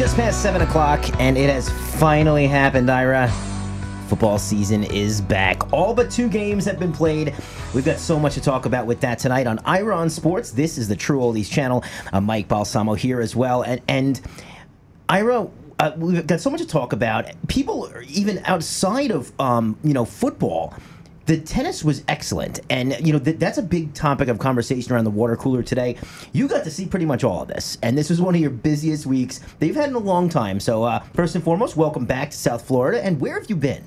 Just past 7 o'clock, and it has finally happened, Ira. Football season is back. All but two games have been played. We've got so much to talk about with that tonight on Ira on Sports. This is the True Oldies channel. Uh, Mike Balsamo here as well. And, and Ira, uh, we've got so much to talk about. People, even outside of um, you know football, the tennis was excellent, and you know th- that's a big topic of conversation around the water cooler today. You got to see pretty much all of this, and this was one of your busiest weeks that you've had in a long time. So, uh, first and foremost, welcome back to South Florida. And where have you been?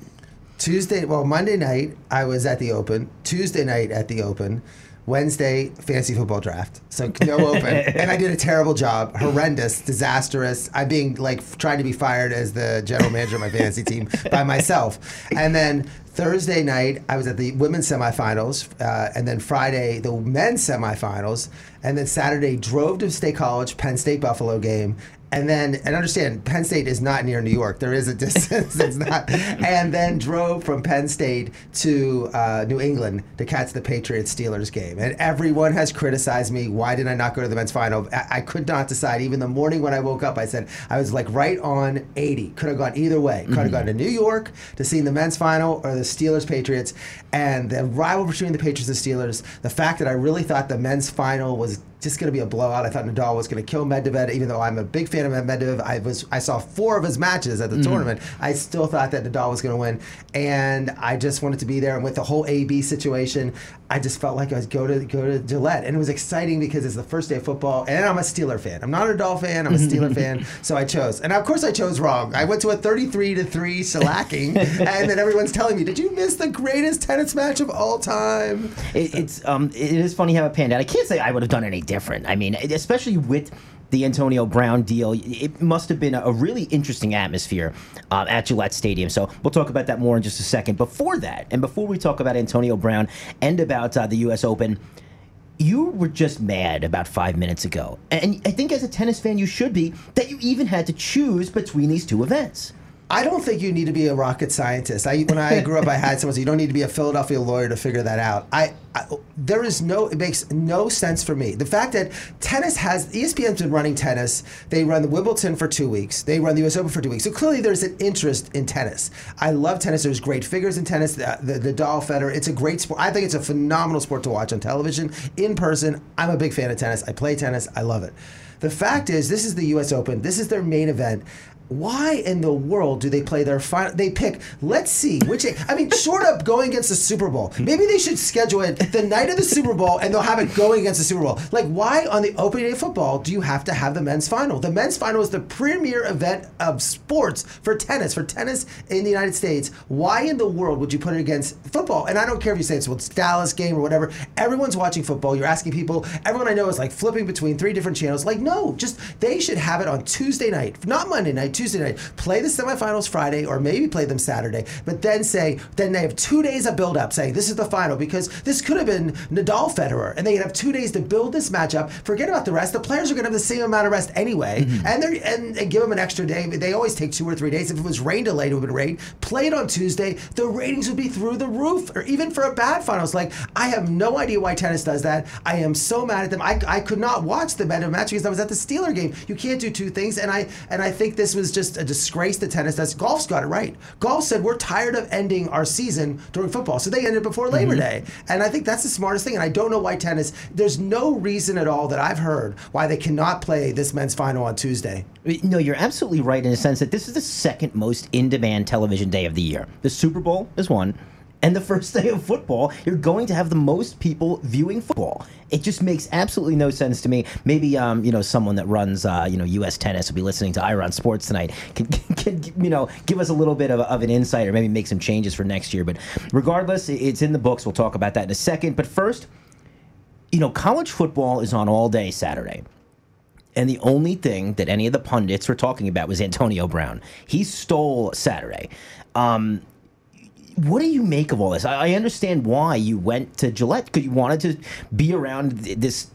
Tuesday, well, Monday night I was at the Open. Tuesday night at the Open. Wednesday, fantasy football draft. So no open. and I did a terrible job. Horrendous, disastrous. I'm being like trying to be fired as the general manager of my fantasy team by myself. And then Thursday night, I was at the women's semifinals. Uh, and then Friday, the men's semifinals. And then Saturday, drove to State College, Penn State Buffalo game and then and understand Penn State is not near New York. There is a distance. it's not. And then drove from Penn State to uh, New England to catch the Patriots Steelers game. And everyone has criticized me. Why did I not go to the men's final? I, I, could not decide. Even the morning when I woke up, I said I was like right on 80. Could have gone either way. Could have mm-hmm. gone to New York to see the men's final or the Steelers Patriots. And the rival between the Patriots and Steelers. The fact that I really thought the men's final was just going to be a blowout. I thought Nadal was going to kill Medvedev, even though I'm a big fan of Medvedev. I was I saw four of his matches at the mm-hmm. tournament. I still thought that Nadal was going to win, and I just wanted to be there. And with the whole AB situation, I just felt like I was go to go to Gillette, and it was exciting because it's the first day of football, and I'm a Steeler fan. I'm not a Nadal fan. I'm a Steeler fan, so I chose. And of course, I chose wrong. I went to a 33 to three shellacking, and then everyone's telling me, "Did you miss the greatest tennis match of all time?" It, it's um, it is funny how it panned out. I can't say I would have done any different. I mean, especially with the Antonio Brown deal. It must have been a really interesting atmosphere uh, at Gillette Stadium. So we'll talk about that more in just a second. Before that, and before we talk about Antonio Brown and about uh, the U.S. Open, you were just mad about five minutes ago. And I think as a tennis fan, you should be, that you even had to choose between these two events. I don't think you need to be a rocket scientist. I, when I grew up, I had someone say you don't need to be a Philadelphia lawyer to figure that out. I, I, there is no it makes no sense for me. The fact that tennis has ESPN's been running tennis. They run the Wimbledon for two weeks. They run the U.S. Open for two weeks. So clearly, there's an interest in tennis. I love tennis. There's great figures in tennis. The, the, the Federer. It's a great sport. I think it's a phenomenal sport to watch on television, in person. I'm a big fan of tennis. I play tennis. I love it. The fact is, this is the U.S. Open. This is their main event why in the world do they play their final? They pick. Let's see which. I mean, short up going against the Super Bowl. Maybe they should schedule it the night of the Super Bowl, and they'll have it going against the Super Bowl. Like, why on the opening day of football do you have to have the men's final? The men's final is the premier event of sports for tennis. For tennis in the United States, why in the world would you put it against football? And I don't care if you say it's, well, it's Dallas game or whatever. Everyone's watching football. You're asking people. Everyone I know is like flipping between three different channels. Like, no, just they should have it on Tuesday night, not Monday night. Tuesday night. Play the semifinals Friday or maybe play them Saturday, but then say, then they have two days of build up saying this is the final because this could have been Nadal Federer and they have two days to build this matchup. Forget about the rest. The players are going to have the same amount of rest anyway mm-hmm. and, they're, and, and give them an extra day. They always take two or three days. If it was rain delayed, it would have been rain. Play it on Tuesday, the ratings would be through the roof or even for a bad finals. Like, I have no idea why tennis does that. I am so mad at them. I, I could not watch the men of match because I was at the Steeler game. You can't do two things. And I, and I think this was just a disgrace to tennis. That's golf's got it right. Golf said we're tired of ending our season during football, so they ended before Labor mm-hmm. Day, and I think that's the smartest thing. And I don't know why tennis. There's no reason at all that I've heard why they cannot play this men's final on Tuesday. No, you're absolutely right in the sense that this is the second most in-demand television day of the year. The Super Bowl is one and the first day of football, you're going to have the most people viewing football. It just makes absolutely no sense to me. Maybe um, you know someone that runs uh, you know U.S. tennis will be listening to Ira on Sports tonight. Can, can, you know give us a little bit of, of an insight or maybe make some changes for next year? But regardless, it's in the books. We'll talk about that in a second. But first, you know, college football is on all day Saturday. And the only thing that any of the pundits were talking about was Antonio Brown. He stole Saturday. Um, what do you make of all this? I, I understand why you went to Gillette because you wanted to be around this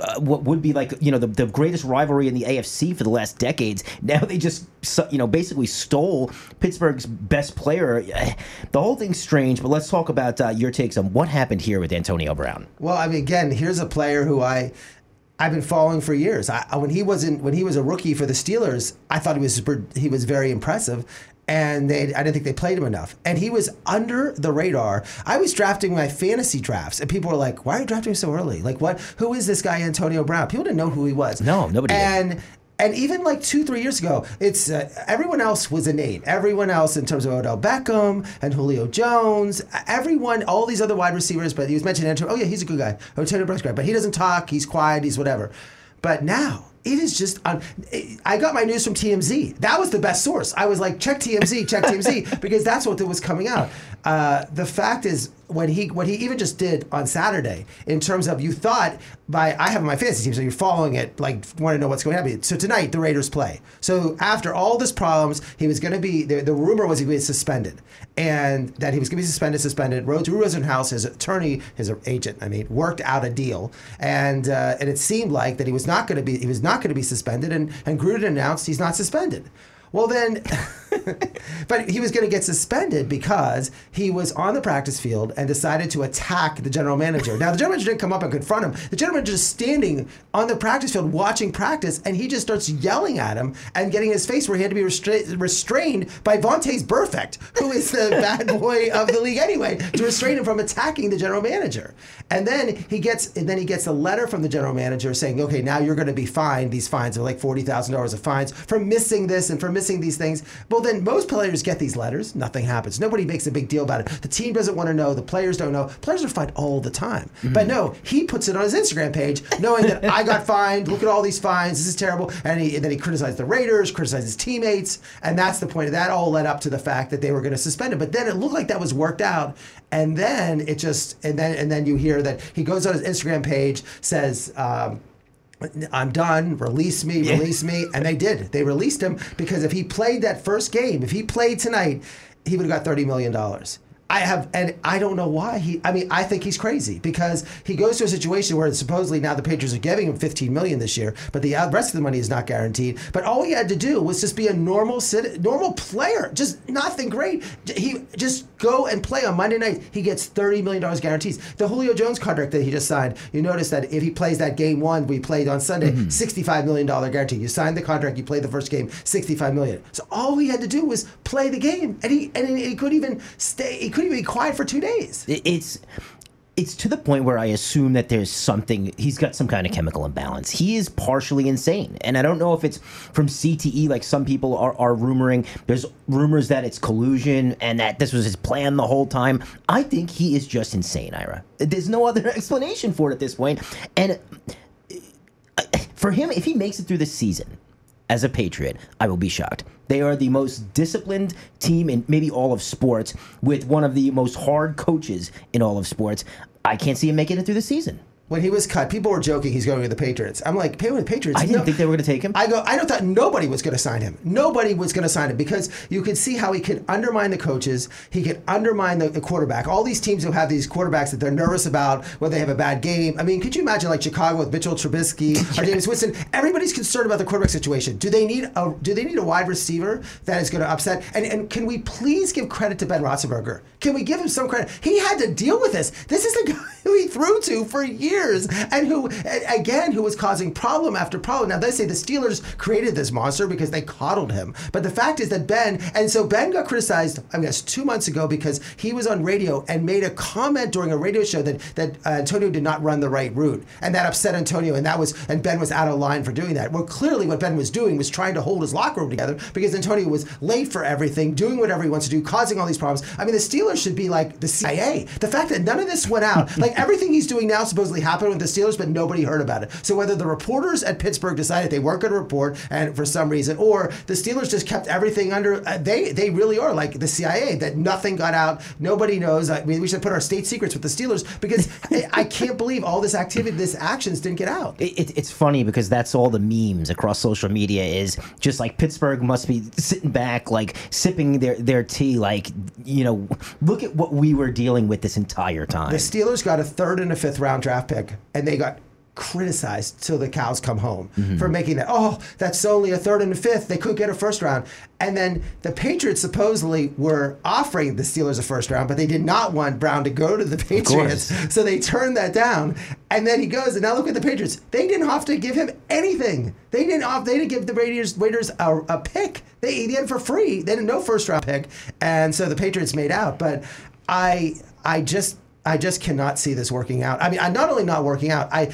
uh, what would be like you know the, the greatest rivalry in the AFC for the last decades. Now they just you know basically stole Pittsburgh's best player. The whole thing's strange, but let's talk about uh, your takes on what happened here with Antonio Brown. Well, I mean, again, here's a player who I I've been following for years. I, when he wasn't when he was a rookie for the Steelers, I thought he was he was very impressive. And they, I didn't think they played him enough. And he was under the radar. I was drafting my fantasy drafts, and people were like, "Why are you drafting him so early? Like, what? Who is this guy, Antonio Brown?" People didn't know who he was. No, nobody did. And and even like two, three years ago, it's uh, everyone else was a name. Everyone else, in terms of Odell Beckham and Julio Jones, everyone, all these other wide receivers. But he was mentioned Antonio. Oh yeah, he's a good guy. Antonio Brown's great, but he doesn't talk. He's quiet. He's whatever. But now it is just. Um, I got my news from TMZ. That was the best source. I was like, check TMZ, check TMZ, because that's what was coming out. Uh, the fact is, when he what he even just did on Saturday in terms of you thought by I have my fantasy team, so you're following it, like want to know what's going to happen. So tonight the Raiders play. So after all this problems, he was going to be the, the rumor was he was suspended, and that he was going to be suspended, suspended. Rode to Rosenhaus, his attorney, his agent, I mean, worked out a deal, and uh, and it seemed like that he was not going to be he was not going to be suspended, and and Gruden announced he's not suspended. Well, then, but he was going to get suspended because he was on the practice field and decided to attack the general manager. Now, the general manager didn't come up and confront him. The general manager is standing on the practice field watching practice, and he just starts yelling at him and getting his face where he had to be restra- restrained by Vontaze Burfict, who is the bad boy of the league anyway, to restrain him from attacking the general manager. And then he gets, and then he gets a letter from the general manager saying, "Okay, now you're going to be fined. These fines are like forty thousand dollars of fines for missing this and for missing these things. Well, then most players get these letters. Nothing happens. Nobody makes a big deal about it. The team doesn't want to know. The players don't know. Players are fined all the time. Mm-hmm. But no, he puts it on his Instagram page, knowing that I got fined. Look at all these fines. This is terrible. And, he, and then he criticized the Raiders, criticized his teammates, and that's the point. That all led up to the fact that they were going to suspend him. But then it looked like that was worked out, and then it just and then and then you hear that he goes on his Instagram page, says. Um, I'm done. Release me, release me. And they did. They released him because if he played that first game, if he played tonight, he would have got $30 million. I have, and I don't know why he. I mean, I think he's crazy because he goes to a situation where supposedly now the Patriots are giving him 15 million this year, but the rest of the money is not guaranteed. But all he had to do was just be a normal normal player, just nothing great. He just go and play on Monday night. He gets 30 million dollars guarantees. The Julio Jones contract that he just signed, you notice that if he plays that game one we played on Sunday, mm-hmm. 65 million dollar guarantee. You signed the contract, you played the first game, 65 million. So all he had to do was play the game, and he and he couldn't even stay. He couldn't even be quiet for two days. It's it's to the point where I assume that there's something he's got some kind of chemical imbalance. He is partially insane. And I don't know if it's from CTE like some people are, are rumoring. There's rumors that it's collusion and that this was his plan the whole time. I think he is just insane, Ira. There's no other explanation for it at this point. And uh, for him, if he makes it through the season, as a Patriot, I will be shocked. They are the most disciplined team in maybe all of sports, with one of the most hard coaches in all of sports. I can't see him making it through the season when he was cut, people were joking he's going to the Patriots. I'm like, pay with the Patriots. I didn't no. think they were going to take him. I go, I don't thought nobody was going to sign him. Nobody was going to sign him because you could see how he could undermine the coaches. He could undermine the, the, quarterback. All these teams who have these quarterbacks that they're nervous about whether they have a bad game. I mean, could you imagine like Chicago with Mitchell Trubisky or Jameis Winston? Everybody's concerned about the quarterback situation. Do they need a Do they need a wide receiver that is going to upset? And and can we please give credit to Ben Roethlisberger? Can we give him some credit? He had to deal with this. This is the guy who he threw to for years and who again, who was causing problem after problem. Now they say the Steelers created this monster because they coddled him, but the fact is that Ben, and so Ben got criticized, I guess, two months ago because he was on radio and made a comment during a radio show that that uh, Antonio did not run the right route, and that upset Antonio, and that was and Ben was out of line for doing that. Well, clearly what Ben was doing was trying to hold his locker room together because Antonio was late for everything, doing whatever he wants to do, causing all these problems. I mean, the Steelers should be like the CIA. The fact that none of this went out, like everything he's doing now, supposedly happened with the Steelers, but nobody heard about it. So whether the reporters at Pittsburgh decided they weren't going to report, and for some reason, or the Steelers just kept everything under, uh, they they really are like the CIA that nothing got out, nobody knows. I mean, we should put our state secrets with the Steelers because I can't believe all this activity, this actions didn't get out. It, it, it's funny because that's all the memes across social media is just like Pittsburgh must be sitting back, like sipping their their tea, like you know, look at what we were dealing with this entire time. The Steelers got a third and a fifth round draft pick, and they got criticized till the cows come home Mm-hmm. for making that. Oh, that's only a third and a fifth. They could get a first round. And then the Patriots supposedly were offering the Steelers a first round, but they did not want Brown to go to the Patriots. So they turned that down. And then he goes, and now look at the Patriots. They didn't have to give him anything. They didn't off. They didn't give the Raiders Raiders a, a pick. They, they had it for free. They didn't no first round pick, and so the Patriots made out. But I I just I just cannot see this working out. I mean, I'm not only not working out. I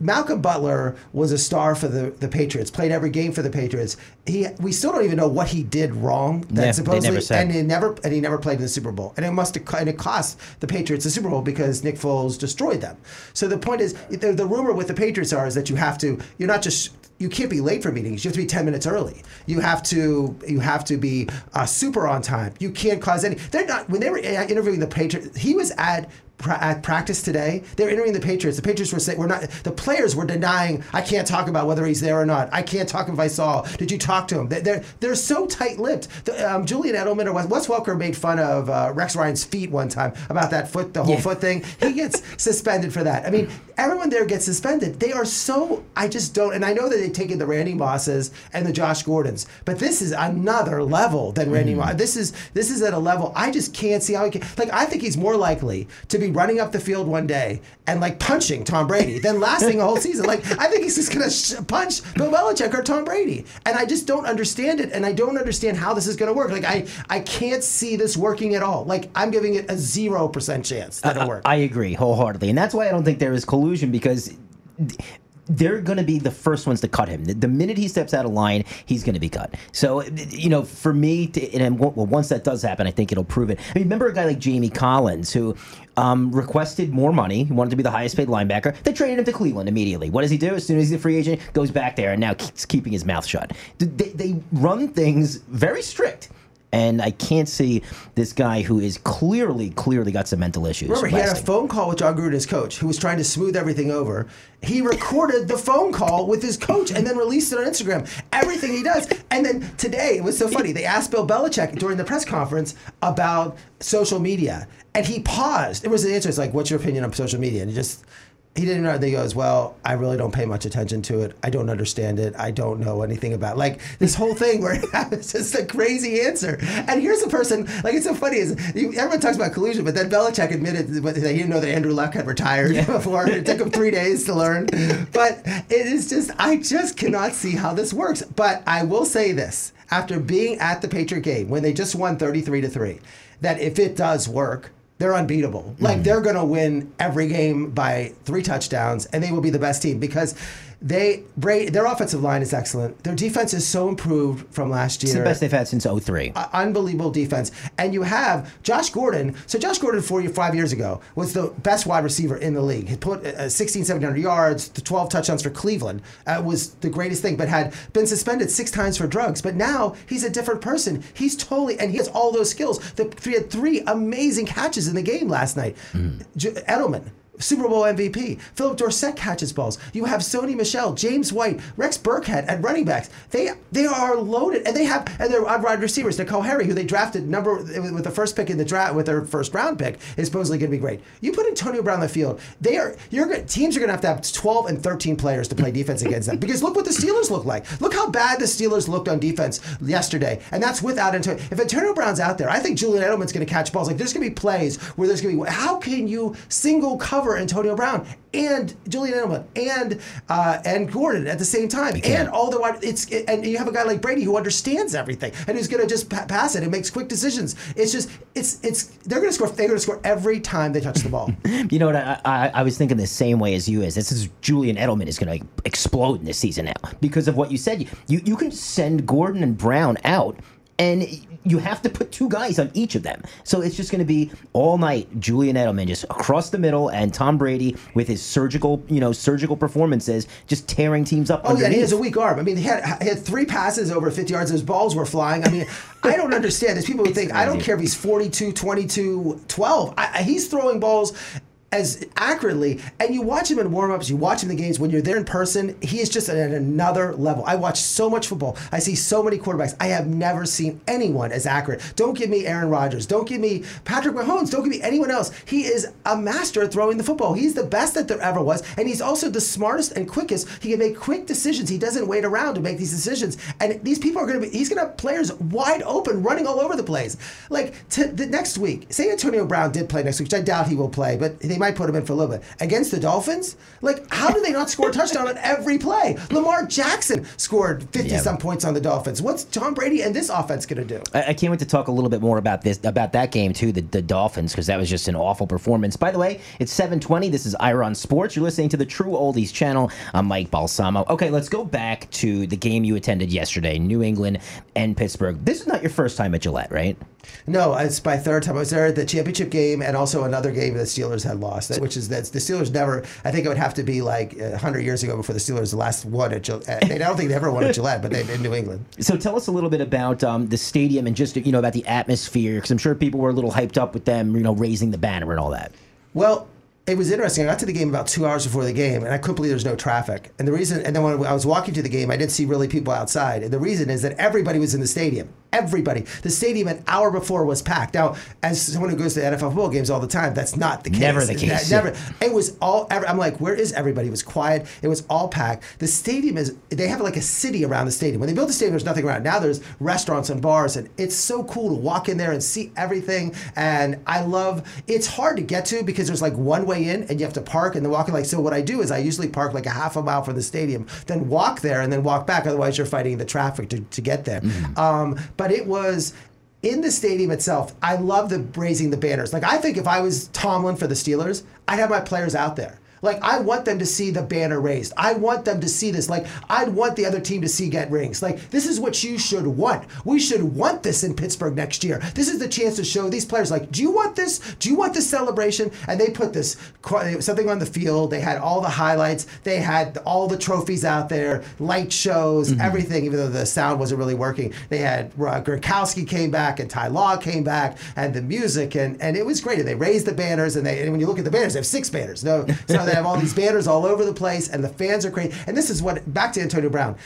Malcolm Butler was a star for the, the Patriots. Played every game for the Patriots. He we still don't even know what he did wrong. That Yeah, they supposedly never said. and he never and he never played in the Super Bowl. And it must have and it cost the Patriots the Super Bowl because Nick Foles destroyed them. So the point is, the, the rumor with the Patriots are is that you have to. You're not just you can't be late for meetings. You have to be ten minutes early. You have to you have to be uh, super on time. You can't cause any. They're not when they were uh, interviewing the Patriots. He was at. Pra- At practice today, they're interviewing the Patriots. The Patriots were saying, "We're not." The players were denying. I can't talk about whether he's there or not. I can't talk if I saw. Did you talk to him? They- They're they're so tight-lipped. The, um, Julian Edelman or Wes, Wes Welker made fun of uh, Rex Ryan's feet one time about that foot, the whole Yeah. foot thing. He gets suspended for that. I mean, everyone there gets suspended. They are so. I just don't. And I know that they've taken the Randy Mosses and the Josh Gordons, but this is another level than Randy Moss. This is this is at a level I just can't see how he can. Like I think he's more likely to be running up the field one day and like punching Tom Brady then lasting a whole season. Like I think he's just gonna sh- punch Bill Belichick or Tom Brady, and I just don't understand it, and I don't understand how this is gonna work. Like I I can't see this working at all. Like I'm giving it a zero percent chance that it'll work. I agree wholeheartedly, and that's why I don't think there is collusion because they're going to be the first ones to cut him. The, minute he steps out of line, he's going to be cut. So, you know, for me, to, and well, once that does happen, I think it'll prove it. I mean, remember a guy like Jamie Collins who um, requested more money. He wanted to be the highest paid linebacker. They traded him to Cleveland immediately. What does he do? As soon as he's a free agent, goes back there and now keeps keeping his mouth shut. They, they run things very strict. And I can't see this guy who is clearly, clearly got some mental issues. Remember, he had a lasting. phone call with Jon Gruden, his coach, who was trying to smooth everything over. He recorded the phone call with his coach and then released it on Instagram. Everything he does. And then today, it was so funny. They asked Bill Belichick during the press conference about social media, and he paused. It was an answer. It's like, "What's your opinion on social media?" And he just he didn't know. He goes, "Well, I really don't pay much attention to it. I don't understand it. I don't know anything about like this whole thing where it's just a crazy answer." And here's a person like it's so funny is you, everyone talks about collusion, but then Belichick admitted that he didn't know that Andrew Luck had retired before. It took him three days to learn. But it is just I just cannot see how this works. But I will say this: after being at the Patriot game when they just won thirty three to three, that if it does work they're unbeatable. Like mm-hmm. they're going to win every game by three touchdowns, and they will be the best team because they Bra- their offensive line is excellent. Their defense is so improved from last year. It's the best they've had since 03. Uh, unbelievable defense. And you have Josh Gordon. So Josh Gordon, four, five years ago, was the best wide receiver in the league. He put uh, 16, 700 yards, the 12 touchdowns for Cleveland. Uh, was the greatest thing, but had been suspended six times for drugs. But now he's a different person. He's totally, and he has all those skills. The, he had three amazing catches in the game last night. J- Edelman. Super Bowl MVP. Phillip Dorsett catches balls. You have Sony Michel, James White, Rex Burkhead at running backs. They they are loaded, and they have and they're on wide receivers. N'Keal Harry, who they drafted number with the first pick in the draft with their first round pick, is supposedly going to be great. You put Antonio Brown on the field. They are you're teams are going to have to have 12 and 13 players to play defense against them because look what the Steelers look like. Look how bad the Steelers looked on defense yesterday, and that's without Antonio. If Antonio Brown's out there, I think Julian Edelman's going to catch balls. Like there's going to be plays where there's going to be how can you single cover Antonio Brown and Julian Edelman and uh, and Gordon at the same time and all the wide it's and you have a guy like Brady who understands everything and who's going to just pa- pass it and makes quick decisions. It's just it's it's they're going to score they're going to score every time they touch the ball. You know what? I, I, I was thinking the same way as you is. This is Julian Edelman is going to explode in this season now because of what you said. You you can send Gordon and Brown out, and you have to put two guys on each of them. So it's just going to be all night Julian Edelman just across the middle, and Tom Brady with his surgical you know surgical performances just tearing teams up. Oh yeah, and he has a weak arm. I mean, he had he had three passes over 50 yards. His balls were flying. I mean, I don't understand. There's people who think I don't care if he's 42, 22, 12. I, I- he's throwing balls. As accurately. And you watch him in warm-ups, you watch him in the games. When you're there in person, he is just at another level. I watch so much football. I see so many quarterbacks. I have never seen anyone as accurate. Don't give me Aaron Rodgers. Don't give me Patrick Mahomes. Don't give me anyone else. He is a master at throwing the football. He's the best that there ever was, and he's also the smartest and quickest. He can make quick decisions. He doesn't wait around to make these decisions. And these people are going to be. He's going to have players wide open, running all over the place. Like to, the next week, say Antonio Brown did play next week, which I doubt he will play, but they might put him in for a little bit against the Dolphins. Like, how do they not score a touchdown on every play? Lamar Jackson scored fifty Yeah. some points on the Dolphins. What's Tom Brady and this offense going to do? I, I can't wait to talk a little bit more about this about that game too, the, the Dolphins, because that was just an awful performance. By the way, it's 7:20. This is Ira on Sports. You're listening to the True Oldies channel. I'm Mike Balsamo. Okay, let's go back to the game you attended yesterday, New England and Pittsburgh. This is not your first time at Gillette, right? No, it's my third time. I was there at the championship game and also another game the Steelers had lost, which is that the Steelers never. I think it would have to be like hundred years ago before the Steelers last won at Gillette. I don't think they ever won at Gillette, but they in New England. So tell us a little bit about um, the stadium and just you know about the atmosphere, because I'm sure people were a little hyped up with them, you know, raising the banner and all that. Well, it was interesting. I got to the game about two hours before the game, and I couldn't believe there's no traffic. And the reason, and then when I was walking to the game, I didn't see really people outside. And the reason is that everybody was in the stadium. Everybody. The stadium an hour before was packed. Now, as someone who goes to NFL football games all the time, that's not the case. Never the case, Never. yeah. It was all. I'm like, where is everybody? It was quiet. It was all packed. The stadium is. They have like a city around the stadium. When they built the stadium, there's nothing around. Now there's restaurants and bars, and it's so cool to walk in there and see everything. And I love. It's hard to get to because there's like one way in, and you have to park and then walk in. Like so, what I do is I usually park like a half a mile from the stadium, then walk there, and then walk back. Otherwise, you're fighting the traffic to, to get there. Um, but it was in the stadium itself, I love the raising the banners. Like I think if I was Tomlin for the Steelers, I'd have my players out there. Like I want them to see the banner raised. I want them to see this. Like I'd want the other team to see get rings. Like this is what you should want. We should want this in Pittsburgh next year. This is the chance to show these players like, do you want this? Do you want this celebration? And they put this something on the field. They had all the highlights. They had all the trophies out there, light shows, everything. Even though the sound wasn't really working, they had uh, Gronkowski came back and Ty Law came back, and the music and and it was great. And they raised the banners, and they and when you look at the banners, they have six banners. No, so have all these banners all over the place, and the fans are crazy. And this is what back to Antonio Brown.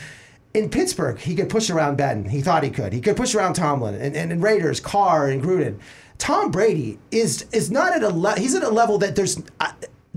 In Pittsburgh, he could push around Ben. He thought he could. He could push around Tomlin and, and, and Raiders, Carr and Gruden. Tom Brady is is not at a le- he's at a level that there's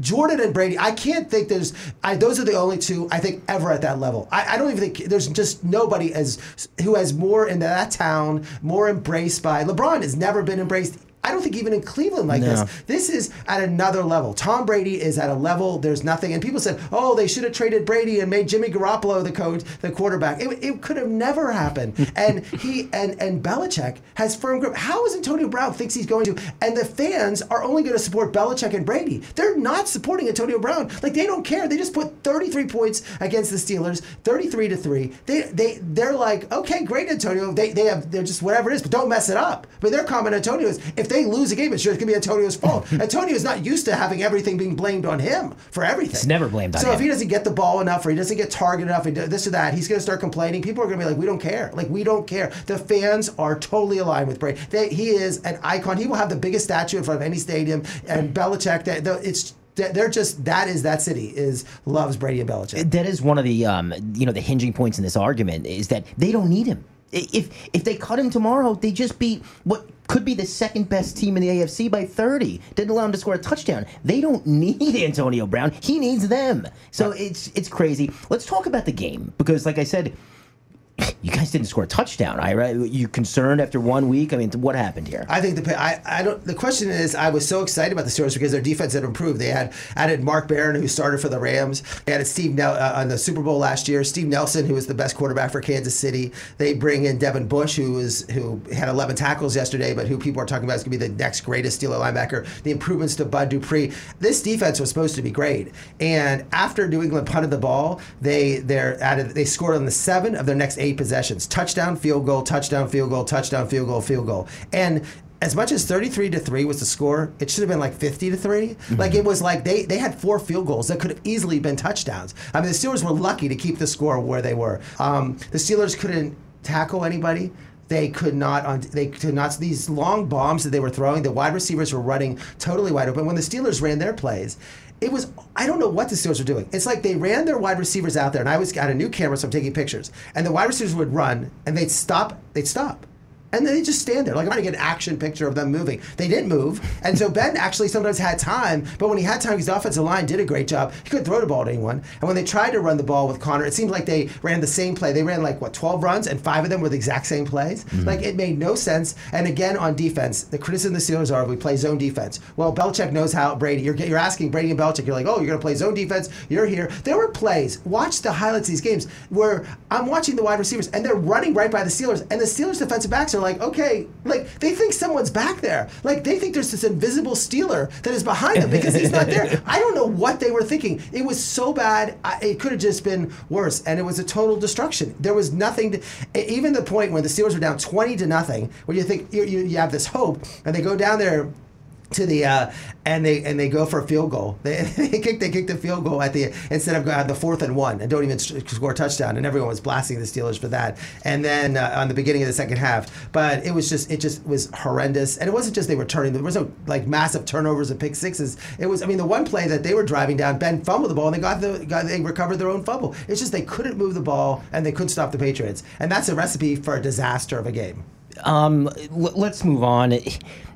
Jordan and Brady. I can't think there's I, those are the only two I think ever at that level. I, I don't even think there's just nobody as who has more in that town, more embraced by LeBron has never been embraced. I don't think even in Cleveland like No. this. This is at another level. Tom Brady is at a level there's nothing. And people said, "Oh, they should have traded Brady and made Jimmy Garoppolo the coach, the quarterback." It, it could have never happened. and he and and Belichick has firm grip. How is Antonio Brown thinks he's going to? And the fans are only going to support Belichick and Brady. They're not supporting Antonio Brown. Like they don't care. They just put 33 points against the Steelers, 33 to three. They they they're like, okay, great, Antonio. They they have they're just whatever it is, but don't mess it up. But their comment, Antonio, is if they lose a game, it's sure it's gonna be Antonio's fault. Antonio is not used to having everything being blamed on him for everything. It's never blamed on so him. if he doesn't get the ball enough, or he doesn't get targeted enough, and this or that, he's gonna start complaining. People are gonna be like, we don't care. Like we don't care. The fans are totally aligned with Brady. They, he is an icon. He will have the biggest statue in front of any stadium. And Belichick, that the, it's they're just that is that city is loves Brady and Belichick. that is one of the um, you know the hinging points in this argument is that they don't need him. If if they cut him tomorrow, they just beat what could be the second best team in the AFC by 30. Didn't allow him to score a touchdown. They don't need Antonio Brown. He needs them. So it's it's crazy. Let's talk about the game because like I said you guys didn't score a touchdown. Ira, you concerned after one week? I mean, what happened here? I think the I, I don't. The question is, I was so excited about the Steelers because their defense had improved. They had added Mark Barron, who started for the Rams. They added Steve Nel- uh, on the Super Bowl last year. Steve Nelson, who was the best quarterback for Kansas City. They bring in Devin Bush, who was who had 11 tackles yesterday, but who people are talking about is going to be the next greatest Steeler linebacker. The improvements to Bud Dupree. This defense was supposed to be great, and after New England punted the ball, they they're added. They scored on the seven of their next eight possessions: touchdown, field goal, touchdown, field goal, touchdown, field goal, field goal, and as much as 33 to 3 was the score, it should have been like 50 to 3. Like it was like they, they had four field goals that could have easily been touchdowns. I mean, the Steelers were lucky to keep the score where they were. Um, the Steelers couldn't tackle anybody. They could not they could not these long bombs that they were throwing. The wide receivers were running totally wide open. When the Steelers ran their plays, it was I don't know what the Steelers were doing. It's like they ran their wide receivers out there, and I was got a new camera, so I'm taking pictures. And the wide receivers would run, and they'd stop. They'd stop and then they just stand there. Like I'm trying to get an action picture of them moving. They didn't move, and so Ben actually sometimes had time. But when he had time, his offensive line did a great job. He couldn't throw the ball to anyone. And when they tried to run the ball with Conner, it seemed like they ran the same play. They ran like what 12 runs, and five of them were the exact same plays. Mm-hmm. Like it made no sense. And again, on defense, the criticism the Steelers are we play zone defense. Well, Belichick knows how Brady. You're, you're asking Brady and Belichick. You're like, oh, you're going to play zone defense. You're here. There were plays. Watch the highlights of these games where I'm watching the wide receivers and they're running right by the Steelers, and the Steelers defensive backs are like, okay like they think someone's back there. Like they think there's this invisible Steeler that is behind them because he's not there. I don't know what they were thinking. It was so bad. I, it could have just been worse, and it was a total destruction. There was nothing. To, even the point when the Steelers were down twenty to nothing, where you think you, you, you have this hope, and they go down there to the uh, and they and they go for a field goal. They, they kick they kick the field goal at the instead of uh, the fourth and one and don't even score a touchdown. And everyone was blasting the Steelers for that. And then uh, on the beginning of the second half, but it was just it just was horrendous. And it wasn't just they were turning. There was no like massive turnovers and pick sixes. It was I mean the one play that they were driving down, Ben fumbled the ball and they got the got, they recovered their own fumble. It's just they couldn't move the ball and they couldn't stop the Patriots. And that's a recipe for a disaster of a game. Um, let's move on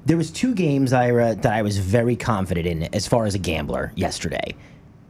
there was two games, Ira, that I was very confident in as far as a gambler yesterday.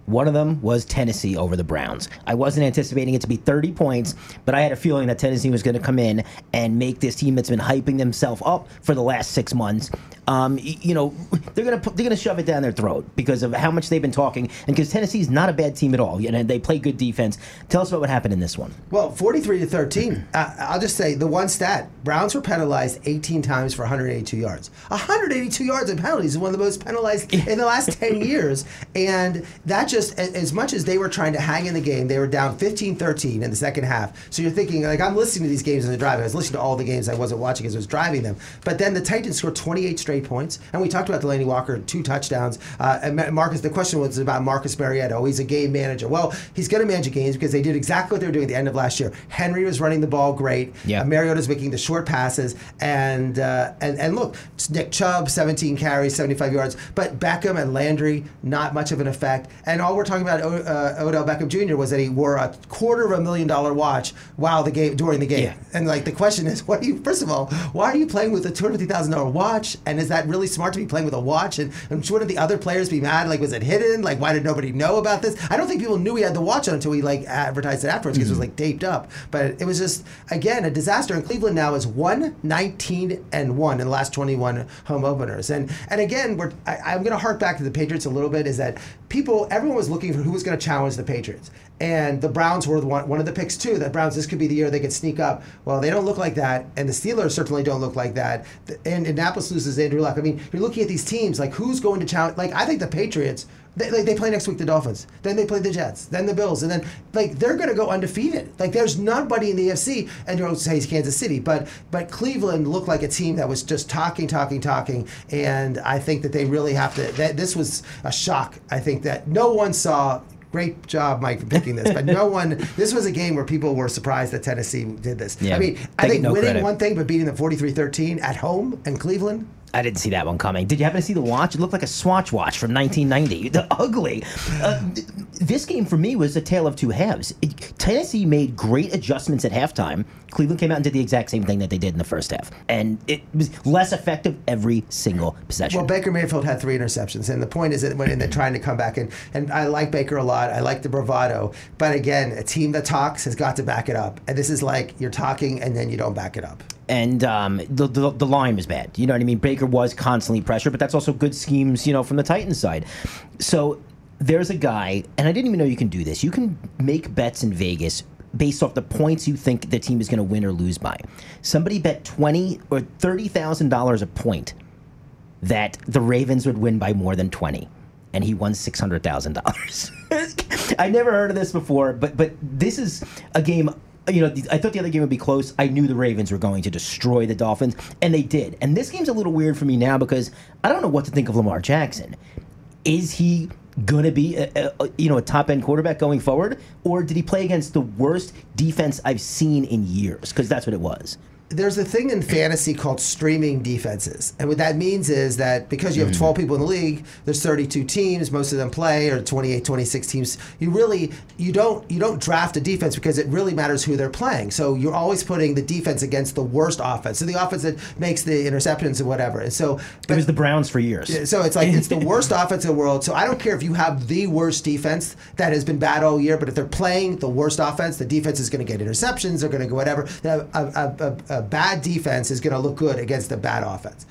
One of them was Tennessee over the Browns. I wasn't anticipating it to be 30 points, but I had a feeling that Tennessee was going to come in and make this team that's been hyping themselves up for the last six months. Um, you know, they're gonna put, they're gonna shove it down their throat because of how much they've been talking, and because Tennessee's not a bad team at all, and they play good defense. Tell us about what happened in this one. Well, 43 to 13. Uh, I'll just say the one stat: Browns were penalized 18 times for 182 yards. 182 yards in penalties is one of the most penalized in the last 10 years, and that just just as much as they were trying to hang in the game, they were down 15-13 in the second half. So you're thinking, like, I'm listening to these games in the driving. I was listening to all the games I wasn't watching as I was driving them. But then the Titans scored 28 straight points, and we talked about Delanie Walker, two touchdowns. Uh, and Marcus, the question was about Marcus Mariota. Oh, he's a game manager. Well, he's going to manage games because they did exactly what they were doing at the end of last year. Henry was running the ball great. Yeah. Uh, Mariota's making the short passes, and uh, and and look, Nick Chubb, 17 carries, 75 yards. But Beckham and Landry, not much of an effect. And all we're talking about uh, Odell Beckham Jr. was that he wore a quarter of a million dollar watch while the game during the game. Yeah. And like the question is, what do you? First of all, why are you playing with a two hundred fifty thousand dollar watch? And is that really smart to be playing with a watch? And, and shouldn't the other players be mad? Like, was it hidden? Like, why did nobody know about this? I don't think people knew he had the watch on until he like advertised it afterwards because mm-hmm. it was like taped up. But it was just again a disaster. And Cleveland now is one nineteen and one in the last twenty one home openers. And and again, we're I, I'm going to hark back to the Patriots a little bit. Is that people? Everyone was looking for who was going to challenge the Patriots. And the Browns were one, one of the picks too. That Browns, this could be the year they could sneak up. Well, they don't look like that, and the Steelers certainly don't look like that. And Indianapolis loses Andrew Luck. I mean, you're looking at these teams like who's going to challenge? Like I think the Patriots. They, like, they play next week the Dolphins, then they play the Jets, then the Bills, and then like they're going to go undefeated. Like there's nobody in the AFC, and you'll say it's Kansas City, but but Cleveland looked like a team that was just talking, talking, talking, and I think that they really have to. That this was a shock. I think that no one saw great job, Mike, for picking this. But no one, this was a game where people were surprised that Tennessee did this. Yeah, I mean, I think no winning credit. one thing, but beating them 43 13 at home in Cleveland, I didn't see that one coming. Did you happen to see the watch? It looked like a Swatch watch from 1990. The ugly. Uh, this game for me was a tale of two halves. It, Tennessee made great adjustments at halftime. Cleveland came out and did the exact same thing that they did in the first half, and it was less effective every single possession. Well, Baker Mayfield had three interceptions, and the point is that when they're trying to come back, and and I like Baker a lot. I like the bravado, but again, a team that talks has got to back it up, and this is like you're talking and then you don't back it up and um, the, the, the line was bad. You know what I mean? Baker was constantly pressured, but that's also good schemes, you know, from the Titans side. So there's a guy, and I didn't even know you can do this. You can make bets in Vegas based off the points you think the team is going to win or lose by. Somebody bet twenty or thirty thousand dollars a point that the Ravens would win by more than twenty, and he won six hundred thousand dollars. I never heard of this before, but but this is a game you know, I thought the other game would be close. I knew the Ravens were going to destroy the Dolphins, and they did. And this game's a little weird for me now because I don't know what to think of Lamar Jackson. Is he going to be a, a, you know a top end quarterback going forward, or did he play against the worst defense I've seen in years? Because that's what it was. There's a thing in fantasy called streaming defenses. And what that means is that because you have 12 hmm. people in the league, there's 32 teams, most of them play or 28, 26 teams. You really you don't you don't draft a defense because it really matters who they're playing. So you're always putting the defense against the worst offense. So the offense that makes the interceptions and whatever. And so It was the Browns for years. so it's like it's the worst offense in the world. So I don't care if you have the worst defense that has been bad all year, but if they're playing the worst offense, the defense is going to get interceptions. They're going to go whatever. A, a, a, a bad defense is going to look good against a bad offense.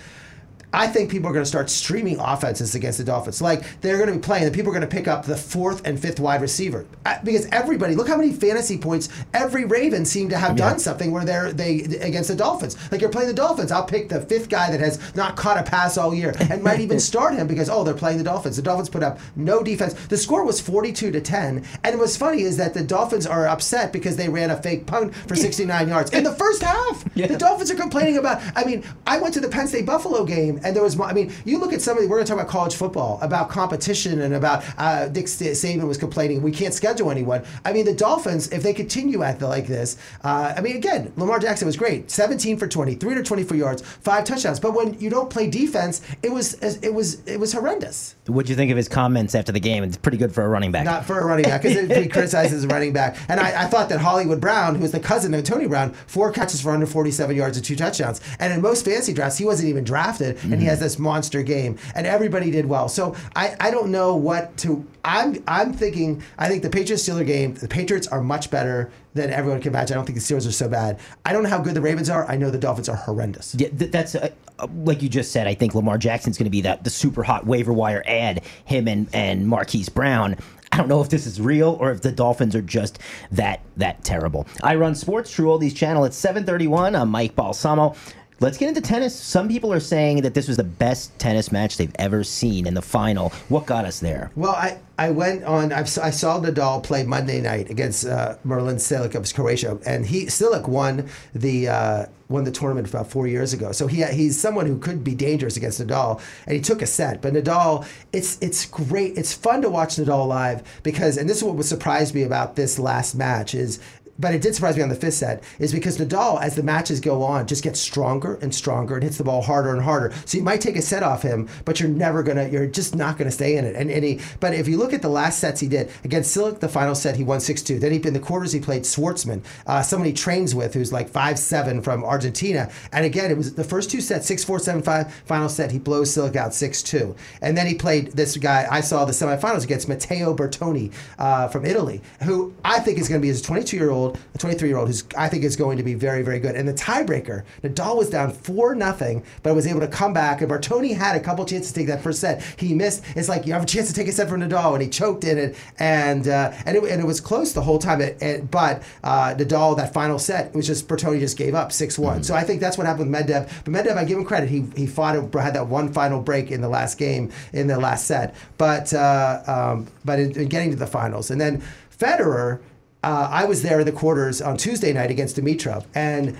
I think people are going to start streaming offenses against the Dolphins. Like they're going to be playing, and people are going to pick up the fourth and fifth wide receiver because everybody look how many fantasy points every Raven seemed to have done something where they're they against the Dolphins. Like you're playing the Dolphins, I'll pick the fifth guy that has not caught a pass all year and might even start him because oh they're playing the Dolphins. The Dolphins put up no defense. The score was 42 to 10, and what's funny is that the Dolphins are upset because they ran a fake punt for 69 yards in the first half. Yeah. The Dolphins are complaining about. I mean, I went to the Penn State Buffalo game, and there was. I mean, you look at somebody. We're going to talk about college football, about competition, and about uh, Dick Sa- Saban was complaining we can't schedule anyone. I mean, the Dolphins, if they continue at the, like this, uh, I mean, again, Lamar Jackson was great, 17 for 20, 324 yards, five touchdowns. But when you don't play defense, it was it was it was horrendous. What'd you think of his comments after the game? It's pretty good for a running back. Not for a running back because he criticizes a running back. And I, I thought that Hollywood Brown, who was the cousin of Tony Brown, four catches for under 47 yards and two touchdowns. And in most fantasy drafts, he wasn't even drafted, and he has this monster game. And everybody did well. So I, I don't know what to. I'm I'm thinking. I think the Patriots Steeler game. The Patriots are much better than everyone can imagine. I don't think the Steelers are so bad. I don't know how good the Ravens are. I know the Dolphins are horrendous. Yeah, th- that's uh, uh, like you just said. I think Lamar Jackson's going to be that the super hot waiver wire ad. Him and and Marquise Brown. I don't know if this is real or if the Dolphins are just that that terrible. Ira on Sports True Oldies channel at 7:31. I'm Mike Balsamo. Let's get into tennis. Some people are saying that this was the best tennis match they've ever seen in the final. What got us there? Well, I, I went on. I've, I saw Nadal play Monday night against uh, Marin Cilic of Croatia, and he Cilic won the uh, won the tournament about four years ago. So he he's someone who could be dangerous against Nadal, and he took a set. But Nadal, it's it's great. It's fun to watch Nadal live because, and this is what would surprise me about this last match is but it did surprise me on the fifth set is because Nadal, as the matches go on, just gets stronger and stronger and hits the ball harder and harder. So you might take a set off him, but you're never gonna, you're just not gonna stay in it. And, and he, but if you look at the last sets he did against Cilic, the final set he won six two. Then he in the quarters he played Schwartzman, uh, someone he trains with who's like five seven from Argentina. And again, it was the first two sets six four seven five. Final set he blows Cilic out six two. And then he played this guy I saw the semifinals against Matteo Berrettini uh, from Italy, who I think is to be his 22 year old, a 23 year old who's I think is going to be very very good. And the tiebreaker, Nadal was down four nothing, but was able to come back. And Berrettini had a couple chances to take that first set. He missed. It's like you have a chance to take a set from Nadal, and he choked in it. And uh, and it, and it was close the whole time. It, it, but uh, Nadal that final set it was just Berrettini just gave up six one. So I think that's what happened with Medvedev. But Medvedev, I give him credit. He he fought had that one final break in the last game in the last set. But uh, um, but in, in getting to the finals, and then Federer. Uh, I was there in the quarters on Tuesday night against Dimitrov, and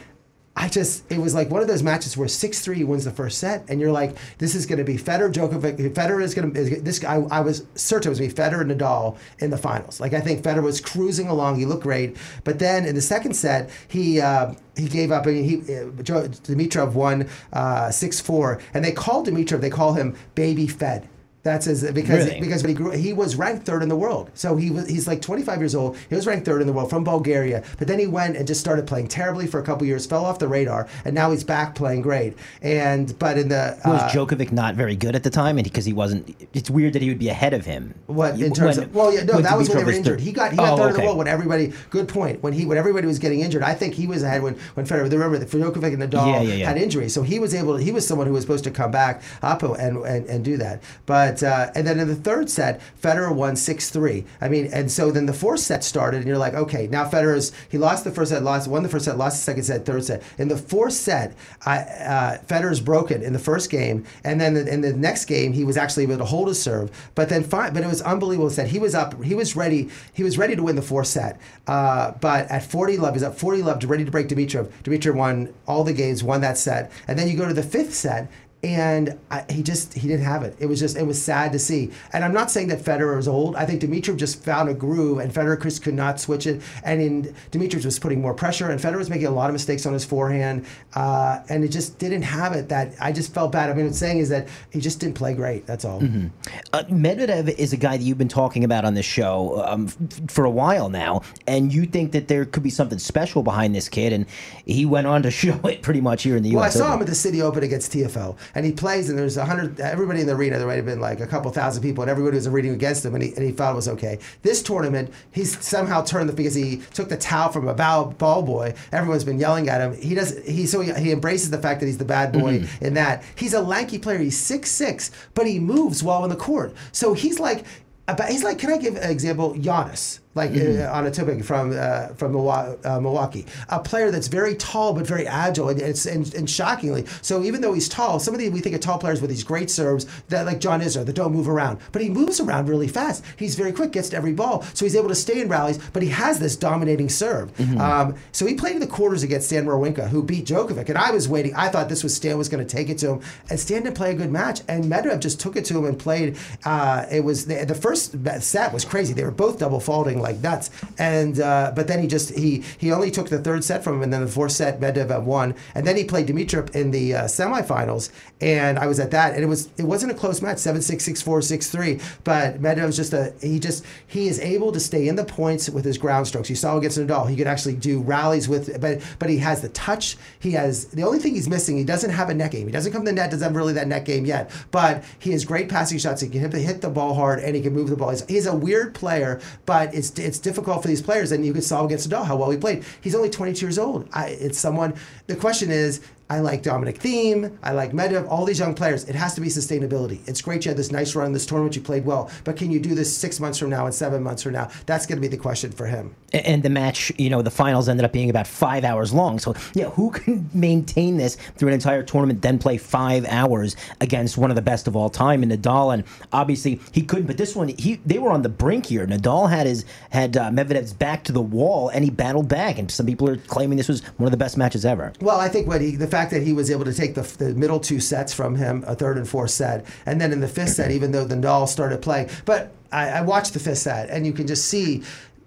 I just it was like one of those matches where six three wins the first set, and you're like, this is going to be Federer, Djokovic. Federer is going to this. guy I was certain it was going to be Federer and Nadal in the finals. Like I think Federer was cruising along. He looked great, but then in the second set, he. Uh, he gave up. I mean, he uh, Dimitrov won uh, six four, and they call Dimitrov. They call him Baby Fed. That's his because Really? because he grew he was ranked third in the world. So he was he's like 25 years old. He was ranked third in the world from Bulgaria. But then he went and just started playing terribly for a couple years, fell off the radar, and now he's back playing great. And but in the Was uh, Djokovic not very good at the time, and because he wasn't, it's weird that he would be ahead of him. What in terms when- of well, yeah, no, that was when they were injured. third. He got he got Oh, third in the world when everybody. Good point. When he when everybody was getting injured, I think he was ahead when when Federer. Remember that Djokovic and Nadal Yeah, yeah, yeah. had injuries, so he was able. to He was someone who was supposed to come back up and and, and do that. But uh, and then in the third set, Federer won six three. I mean, and so then the fourth set started, and you're like, okay, now Federer's he lost the first set, lost won the first set, lost the second set, third set. In the fourth set, I, uh, Federer's broken in the first game, and then in the next game he was actually able to hold his serve. But then fi- but it was unbelievable that he was up, he was ready, he was ready to win the fourth set. Uh, but at 40 love, he's up 40 love, ready to break Dimitrov. Dimitrov won all the games, won that set, and then you go to the fifth set. And I, he just he didn't have it. It was just it was sad to see. And I'm not saying that Federer is old. I think Dimitrov just found a groove, and Federer just could not switch it. And in Dimitrov was putting more pressure, and Federer was making a lot of mistakes on his forehand, uh, and it just didn't have it. That I just felt bad. I mean, what I'm saying is that he just didn't play great. That's all. Mm-hmm. Uh, Medvedev is a guy that you've been talking about on this show um, f- for a while now, and you think that there could be something special behind this kid, and he went on to show it pretty much here in the Well, U.S. I saw Open. him at the City Open against Tiafoe, and he plays, and there's a hundred. Everybody in the arena, there might have been like a couple thousand people, and everybody was reading against him, and he, and he felt it was okay. This tournament, he's somehow turned the because he took the towel from a bow, ball boy. Everyone's been yelling at him. He does. He so he, he embraces the fact that he's the bad boy mm-hmm. in that he's a lanky player. He's six six, but he moves while in the court. So he's like. About, he's like, can I give an example? Giannis, like uh, on a topic from uh, from uh, Milwaukee, a player that's very tall but very agile, and, it's, and, and shockingly, so even though he's tall, some of the we think of tall players with these great serves that like John Isner that don't move around, but he moves around really fast. He's very quick, gets to every ball, so he's able to stay in rallies, but he has this dominating serve. Um, so he played in the quarters against Stan Wawrinka, who beat Djokovic, and I was waiting. I thought this was Stan was going to take it to him, and Stan didn't play a good match, and Medvedev just took it to him and played. Uh, it was the, the first set was crazy. They were both double faulting like nuts, and uh, but then he just he he only took the third set from him, and then the fourth set Medvedev won, and then he played Dimitrov in the uh, semifinals, and I was at that, and it was it wasn't a close match, seven six six four six three, but Medvedev's just a he just he is able to stay in the points with his ground strokes. You saw against Nadal, he could actually do rallies with, but but he has the touch. He has the only thing he's missing. He doesn't have a net game. He doesn't come to the net. Doesn't have really that net game yet, but he has great passing shots. He can hit, hit the ball hard and he can move the ball. He's, he's a weird player, but it's difficult for these players. And you could saw against Nadal how well he played. He's only 22 years old. I, it's someone. The question is. I like Dominic Thiem. I like Medvedev. All these young players. It has to be sustainability. It's great you had this nice run in this tournament. You played well, but can you do this six months from now and seven months from now? That's going to be the question for him. and the match, you know, the finals ended up being about five hours long. So, yeah, who can maintain this through an entire tournament, then play five hours against one of the best of all time in Nadal? And obviously, he couldn't. But this one, he they were on the brink here. Nadal had his had uh, Medvedev's back to the wall, and he battled back. And some people are claiming this was one of the best matches ever. Well, I think what he, the fact that he was able to take the, the middle two sets from him, a third and fourth set, and then in the fifth set, even though the Nadal started playing, but I, I watched the fifth set, and you can just see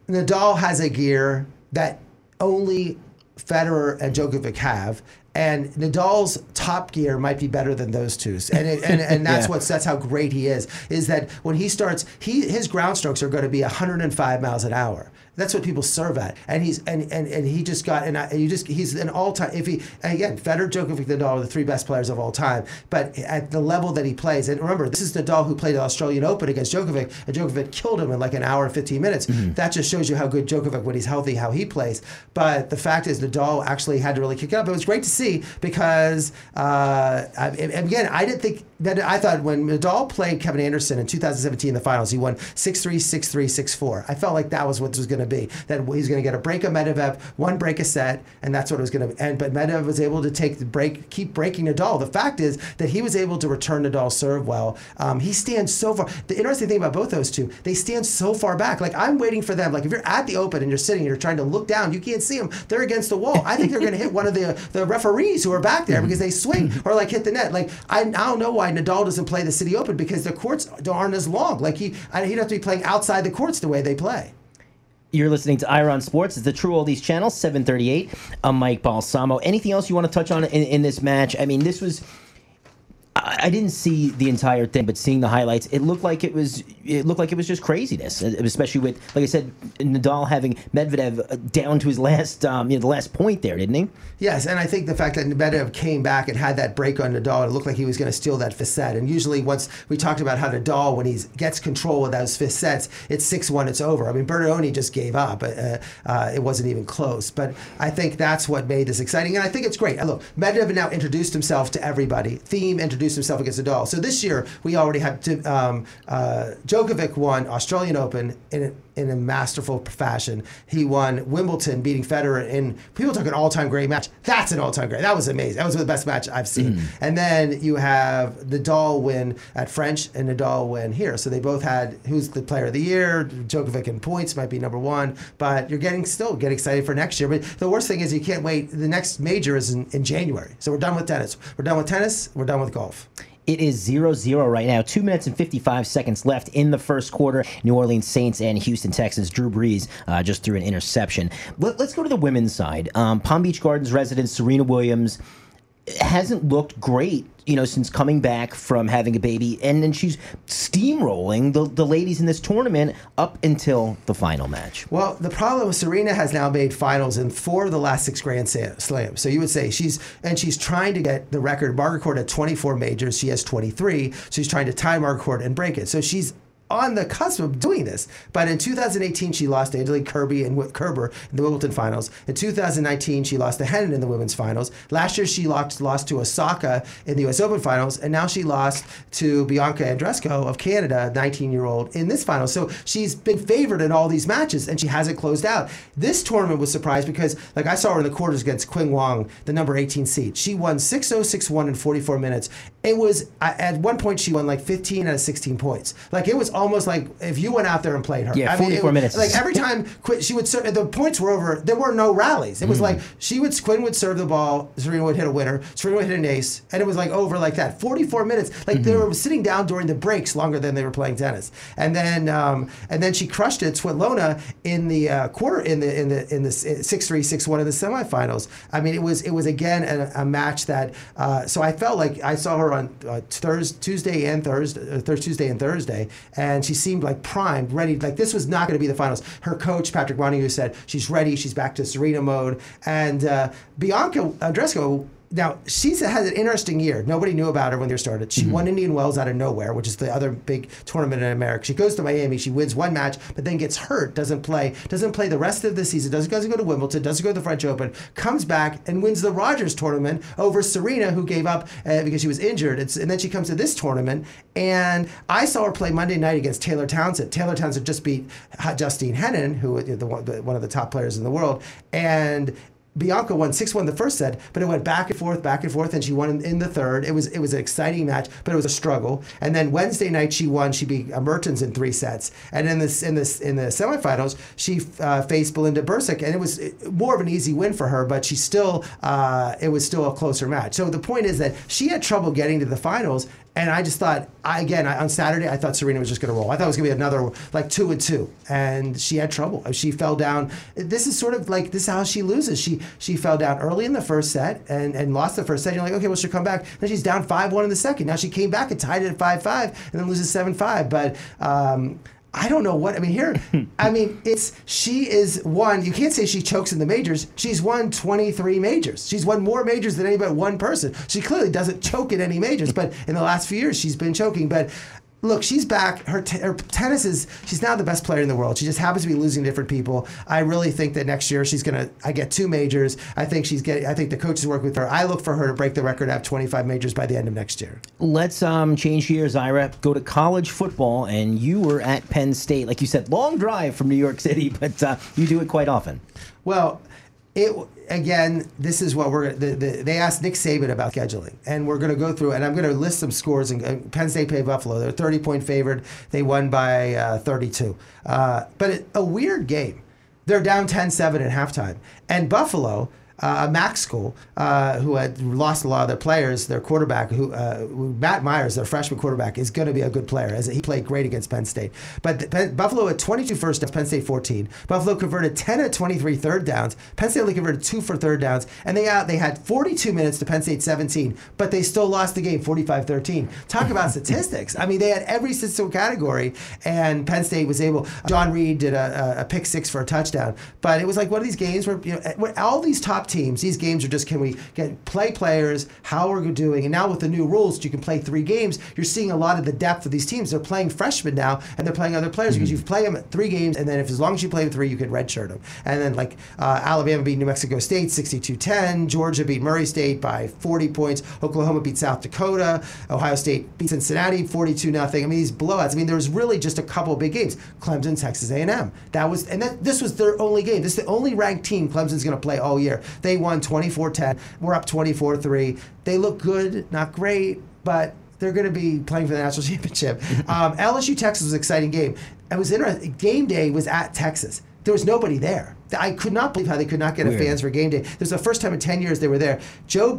Nadal has a gear that only Federer and Djokovic have. And Nadal's top gear might be better than those two's, and it, and, and that's Yeah. what's that's how great he is. Is that when he starts, he his ground strokes are going to be 105 miles an hour. That's what people serve at, and he's and and, and he just got and, I, and you just he's an all time. If he again, Federer, Djokovic, Nadal are the three best players of all time. But at the level that he plays, and remember, this is Nadal who played the Australian Open against Djokovic, and Djokovic killed him in like an hour and 15 minutes. That just shows you how good Djokovic when he's healthy, how he plays. But the fact is, Nadal actually had to really kick it up. It was great to see because uh, I, again, I didn't think that I thought when Nadal played Kevin Anderson in 2017 in the finals, he won 6-3, 6-3, 6-4. I felt like that was what was going to be. That he's going to get a break of Medvedev, one break a set, and that's what it was going to end. But Medvedev was able to take the break, keep breaking Nadal. The fact is that he was able to return Nadal's serve well. Um, he stands so far. The interesting thing about both those two, they stand so far back. Like I'm waiting for them. Like if you're at the Open and you're sitting, and you're trying to look down, you can't see them. They're against the wall. I think they're going to hit one of the the referees who are back there because they swing or like hit the net. Like I, I don't know why Nadal doesn't play the City Open because the courts aren't as long. Like he, he'd have to be playing outside the courts the way they play. You're listening to Ira on Sports. It's the True Oldies channel, 738. I'm Mike Balsamo. Anything else you want to touch on in, in this match? I mean, this was. I didn't see the entire thing, but seeing the highlights, it looked like it was. It looked like it was just craziness, uh, especially with, like I said, Nadal having Medvedev uh, down to his last, um, you know, the last point there, didn't he? Yes, and I think the fact that Medvedev came back and had that break on Nadal, it looked like he was going to steal that fifth set. And usually, once we talked about how Nadal, when he gets control of those fifth sets, it's six one, it's over. I mean, Berrettini just gave up; uh, uh, it wasn't even close. But I think that's what made this exciting, and I think it's great. Look, Medvedev now introduced himself to everybody. Thiem introduced himself against Nadal. So this year we already had um, uh, Djokovic won Australian Open in a, in a masterful fashion. He won Wimbledon, beating Federer in people talk an all-time great match. That's an all-time great. That was amazing. That was the best match I've seen. Mm. And then you have Nadal win at French and Nadal win here. So they both had who's the player of the year. Djokovic in points might be number one, but you're getting still get excited for next year. But the worst thing is you can't wait. The next major is in, in January. So we're done with tennis. We're done with tennis. We're done with golf. It is 0 0 right now. Two minutes and 55 seconds left in the first quarter. New Orleans Saints and Houston Texans. Drew Brees uh, just threw an interception. Let, us go to the women's side. Um, Palm Beach Gardens resident Serena Williams hasn't looked great, you know, since coming back from having a baby, and then she's steamrolling the, the ladies in this tournament up until the final match. Well, the problem is Serena has now made finals in four of the last six Grand Slams. So you would say she's and she's trying to get the record. Margaret Court had 24 majors. She has 23. So She's trying to tie Margaret Court and break it. So she's on the cusp of doing this. But in 2018, she lost to Italy Kirby and Kerber in the Wimbledon finals. In 2019, she lost to Henin in the women's finals. Last year, she lost, lost to Osaka in the U.S. Open finals, and now she lost to Bianca Andreescu of Canada, 19-year-old, in this final. So she's been favored in all these matches, and she hasn't closed out. This tournament was surprised because, like, I saw her in the quarters against Qiang Wang, the number 18 seed. She won 6-0, 6-1 in 44 minutes. It was at one point she won like 15 out of 16 points. Like it was almost like if you went out there and played her. Yeah, 44 mean, minutes. Like every time she would serve, the points were over. There were no rallies. It was mm. like she would Quinn would serve the ball, Serena would hit a winner, Serena would hit an ace, and it was like over like that. 44 minutes. Like mm-hmm. they were sitting down during the breaks longer than they were playing tennis. And then um, and then she crushed it, Swiatek in the uh, quarter in the in the in the six three six one of the semifinals. I mean, it was it was again a, a match that. Uh, so I felt like I saw her on uh, Thursday, Tuesday and Thursday, uh, Thursday, Tuesday and Thursday, and she seemed like primed, ready. Like this was not going to be the finals. Her coach Patrick Mouratoglou said she's ready. She's back to Serena mode, and uh, Bianca Andreescu now she's has an interesting year. Nobody knew about her when they started. She mm-hmm. won Indian Wells out of nowhere, which is the other big tournament in America. She goes to Miami, she wins one match, but then gets hurt, doesn't play, doesn't play the rest of the season, doesn't, doesn't go to Wimbledon, doesn't go to the French Open, comes back and wins the Rogers tournament over Serena, who gave up uh, because she was injured. It's, and then she comes to this tournament, and I saw her play Monday night against Taylor Townsend. Taylor Townsend just beat Justine Henin, who the, the, one of the top players in the world, and Bianca won 6-1 the first set, but it went back and forth, back and forth, and she won in, in, the third. It was it was an exciting match, but it was a struggle. And then Wednesday night she won. She beat Mertens in three sets. And in this in this in the semifinals, she uh, faced Belinda Bencic, and it was more of an easy win for her. But she still uh, it was still a closer match. So the point is that she had trouble getting to the finals, and I just thought, I, again, I, on Saturday, I thought Serena was just going to roll. I thought it was going to be another like two and two, and she had trouble. She fell down. This is sort of like this is how she loses. She she fell down early in the first set and, and lost the first set. You're like, okay, well she'll come back. Then she's down five one in the second. Now she came back and tied it at five five, and then loses seven five. But um, I don't know what I mean here. I mean, it's she is one. You can't say she chokes in the majors. She's won 23 majors. She's won more majors than anybody one person. She clearly doesn't choke in any majors, but in the last few years she's been choking. But look, she's back. Her, t- her, tennis is, she's now the best player in the world. She just happens to be losing different people. I really think that next year she's going to, I get two majors. I think she's getting, I think the coaches work with her. I look for her to break the record, have 25 majors by the end of next year. Let's um, change gears, Ira. Go to college football, and you were at Penn State. Like you said, long drive from New York City, but uh, you do it quite often. Well, it again, this is what we're. The, the, they asked Nick Saban about scheduling, and we're going to go through. And I'm going to list some scores. And uh, Penn State played Buffalo. They're 30 point favored. They won by uh, 32. Uh, but it, a weird game. They're down 10-7 at halftime, and Buffalo uh, a MAC school uh, who had lost a lot of their players. Their quarterback, who uh, Matt Myers, their freshman quarterback, is going to be a good player. As he played great against Penn State. But Penn, Buffalo had 22 first downs, Penn State 14. Buffalo converted 10 of 23 third downs. Penn State only converted two for third downs, and they uh, they had 42 minutes to Penn State 17, but they still lost the game 45-13. Talk about statistics. I mean, they had every statistical category, and Penn State was able. John Reid did a, a, pick six for a touchdown, but it was like one of these games where you know all these top teams. These games are just can we get play players, how are we're doing, and now with the new rules, you can play three games. You're seeing a lot of the depth of these teams. They're playing freshmen now, and they're playing other players because you play them at three games, and then if as long as you play three, you can redshirt them. And then like uh, Alabama beat New Mexico State 62-10, Georgia beat Murray State by 40 points, Oklahoma beat South Dakota, Ohio State beat Cincinnati 42 nothing. I mean these blowouts. I mean there was really just a couple big games. Clemson, Texas A&M. That was and that this was their only game. This is the only ranked team Clemson's going to play all year. They won 24-10. We're up 24-3. They look good, not great, but they're going to be playing for the national championship. Um, LSU Texas was an exciting game. It was interesting. Game day was at Texas. There was nobody there. I could not believe how they could not get a Weird. fans for game day. This was the first time in 10 years they were there. Joe,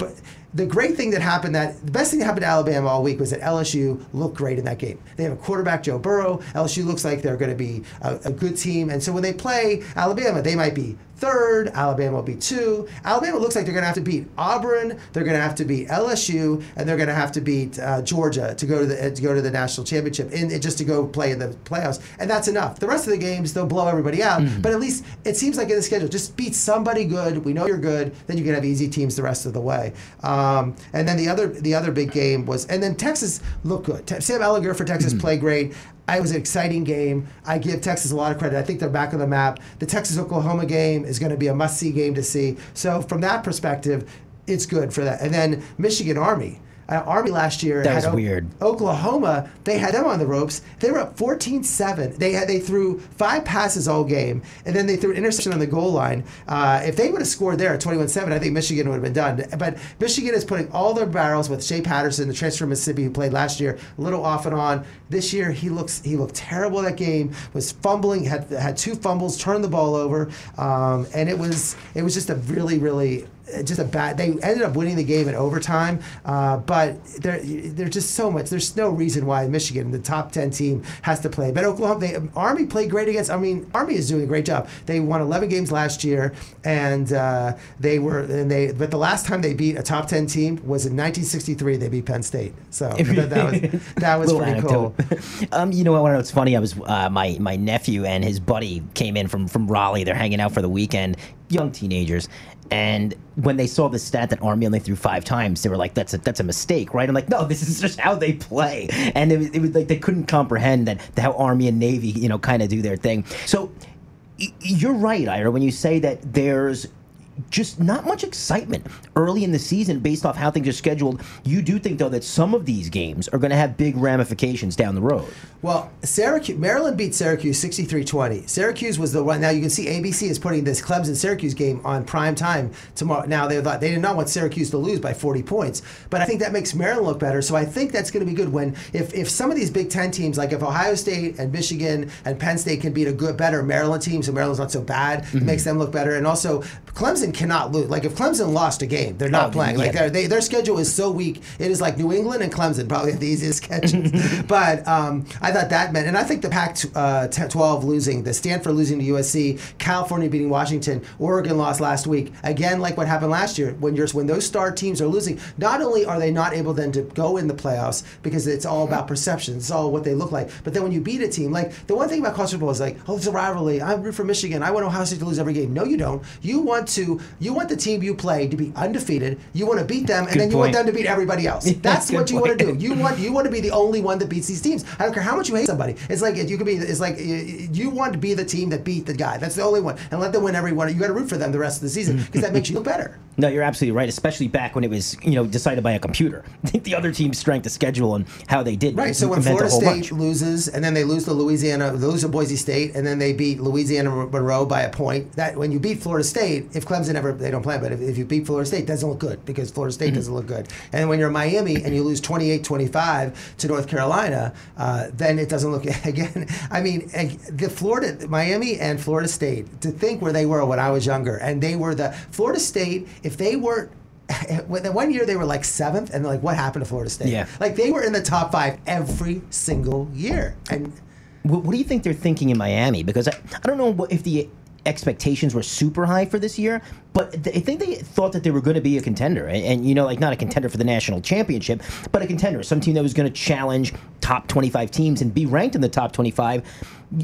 the great thing that happened that the best thing that happened to Alabama all week was that LSU looked great in that game. They have a quarterback, Joe Burrow. LSU looks like they're going to be a, a good team. And so when they play Alabama, they might be third. Alabama will be two. Alabama looks like they're going to have to beat Auburn. They're going to have to beat LSU, and they're going to have to beat uh, Georgia to go to the to go to the national championship and just to go play in the playoffs. And that's enough. The rest of the games they'll blow everybody out. But at least it seems like in the schedule, just beat somebody good. We know you're good. Then you can have easy teams the rest of the way. Um, and then the other the other big game was, and then Texas looked good. Te- Sam Ehlinger for Texas played great. It was an exciting game. I give Texas a lot of credit. I think they're back on the map. The Texas Oklahoma game is going to be a must see game to see. So, from that perspective, it's good for that. And then Michigan Army. Uh, Army last year That was had O- weird. Oklahoma, they had them on the ropes. They were up 14-7. They had they threw five passes all game, and then they threw an interception on the goal line. Uh, if they would have scored there at 21-7, I think Michigan would have been done. But Michigan is putting all their barrels with Shea Patterson, the transfer from Mississippi who played last year, a little off and on. This year he looks he looked terrible that game. Was fumbling, had had two fumbles, turned the ball over, um, and it was it was just a really really just a bad. They ended up winning the game in overtime, uh, but there, there's just so much. There's no reason why Michigan, the top ten team, has to play. But Oklahoma, they, Army played great against. I mean, Army is doing a great job. They won 11 games last year, and uh, they were and they. But the last time they beat a top 10 team was in 1963. They beat Penn State. So that, that was that was pretty cool. um, you know what? What's funny? I was uh, my my nephew and his buddy came in from from Raleigh. They're hanging out for the weekend, young teenagers. And when they saw the stat that Army only threw five times, they were like, "That's a that's a mistake, right?" I'm like, "No, this is just how they play." And it was, it was like they couldn't comprehend that how Army and Navy, you know, kind of do their thing. So you're right, Ira, when you say that there's just not much excitement early in the season based off how things are scheduled. You do think though that some of these games are going to have big ramifications down the road. Well, Syracuse, Maryland beat Syracuse 63-20. Syracuse was the one. Now you can see ABC is putting this Clemson Syracuse game on prime time tomorrow. Now they thought they did not want Syracuse to lose by 40 points, but I think that makes Maryland look better. So I think that's going to be good when if if some of these Big Ten teams like if Ohio State and Michigan and Penn State can beat a good better Maryland team, so Maryland's not so bad, it mm-hmm. makes them look better. And also Clemson cannot lose. Like if Clemson lost a game, they're not Oh, playing. Like yeah. they're, they, their schedule is so weak. It is like New England and Clemson probably have the easiest schedules. but um, I thought that meant, and I think the Pac-12 losing, the Stanford losing to USC, California beating Washington, Oregon lost last week. Again, like what happened last year, when you're when those star teams are losing, not only are they not able then to go in the playoffs because it's all about perception, it's all what they look like. But then when you beat a team, like the one thing about college football is like, oh, it's a rivalry. I root for Michigan. I want Ohio State to lose every game. No, you don't. You want to. You want the team you play to be undefeated. You want to beat them, and Good then you want them to beat everybody else. That's Good what you want to do. You want you want to be the only one that beats these teams. I don't care how much you hate somebody. It's like you could be. It's like you, you want to be the team that beat the guy. That's the only one, and let them win every one. You got to root for them the rest of the season mm. because that makes you look better. No, you're absolutely right. Especially back when it was, you know, decided by a computer. I think the other team's strength of schedule and how they did. Right. So when Florida State bunch. loses, and then they lose to Louisiana, they lose to Boise State, and then they beat Louisiana Monroe by a point. That when you beat Florida State, if Clemson ever they don't play, but if, if you beat Florida State, it doesn't look good because Florida State doesn't look good. And when you're Miami and you lose 28-25 to North Carolina, uh, then it doesn't look again. I mean, the Florida, Miami, and Florida State. To think where they were when I was younger, and they were the Florida State. If they weren't when the one year they were like seventh, and like what happened to Florida State? Yeah. like they were in the top five every single year, and What, what do you think they're thinking in Miami? Because I, I don't know what, if the expectations were super high for this year, but I think they thought that they were going to be a contender, and, and you know, like not a contender for the national championship, but a contender, some team that was going to challenge top 25 teams and be ranked in the top 25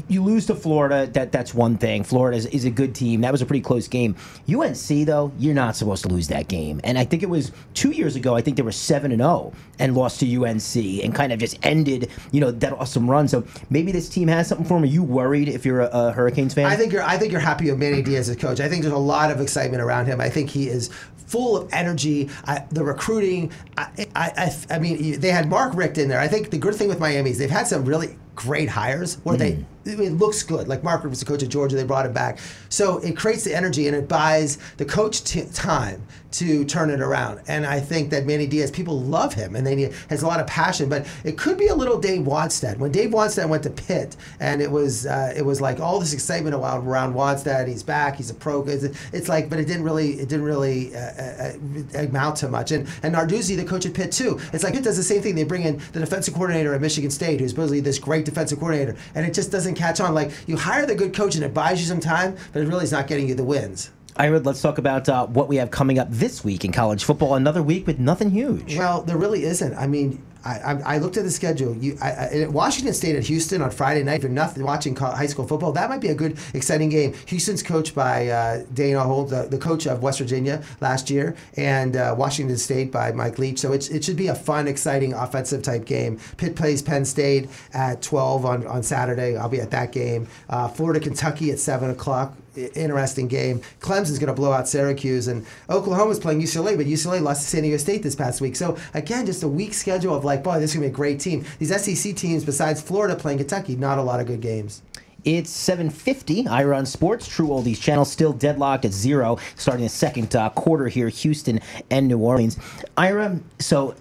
you lose to Florida. That that's one thing. Florida is, is, a good team. That was a pretty close game. UNC though, you're not supposed to lose that game. And I think it was two years ago. I think they were seven and zero oh and lost to UNC and kind of just ended you know that awesome run. So maybe this team has something for. Are you worried if you're a, a Hurricanes fan? I think you're. I think you're happy with Manny Diaz as coach. I think there's a lot of excitement around him. I think he is full of energy. I, the recruiting. I, I, I, mean, they had Mark Richt in there. I think the good thing with Miami is they've had some really great hires where mm. they it looks good. Like Mark was the coach of Georgia, they brought him back. So it creates the energy and it buys the coach t- time to turn it around. And I think that Manny Diaz, people love him and they has a lot of passion. But it could be a little Dave Wannstedt. When Dave Wannstedt went to Pitt, and it was uh, it was like all this excitement around, around. He's back. He's a pro. It's, it's like, but it didn't really it didn't really uh, uh, uh, amount to much. And and Narduzzi, the coach at Pitt too. It's like Pitt does the same thing. They bring in the defensive coordinator at Michigan State, who's supposedly this great defensive coordinator, and it just doesn't catch on. Like you hire the good coach and it buys you some time, but it really is not getting you the wins. Ira, let's talk about uh, what we have coming up this week in college football. Another week with nothing huge. Well, there really isn't. I mean, I, I, looked at the schedule. You, I, Washington State at Houston on Friday night. If you're nothing watching high school football, that might be a good, exciting game. Houston's coached by uh, Dana Holgorsen, the, the, coach of West Virginia last year, and uh, Washington State by Mike Leach. So it should be a fun, exciting, offensive type game. Pitt plays Penn State at 12 on, on Saturday. I'll be at that game. Uh, Florida, Kentucky at 7 o'clock interesting game. Clemson's going to blow out Syracuse, and Oklahoma's playing UCLA, but UCLA lost to San Diego State this past week. So again, just a weak schedule of like, boy, this is going to be a great team. These SEC teams, besides Florida playing Kentucky, not a lot of good games. It's 7:50. Ira on Sports, True Oldies channel, still deadlocked at zero, starting the second uh, quarter here. Houston and New Orleans. Ira, so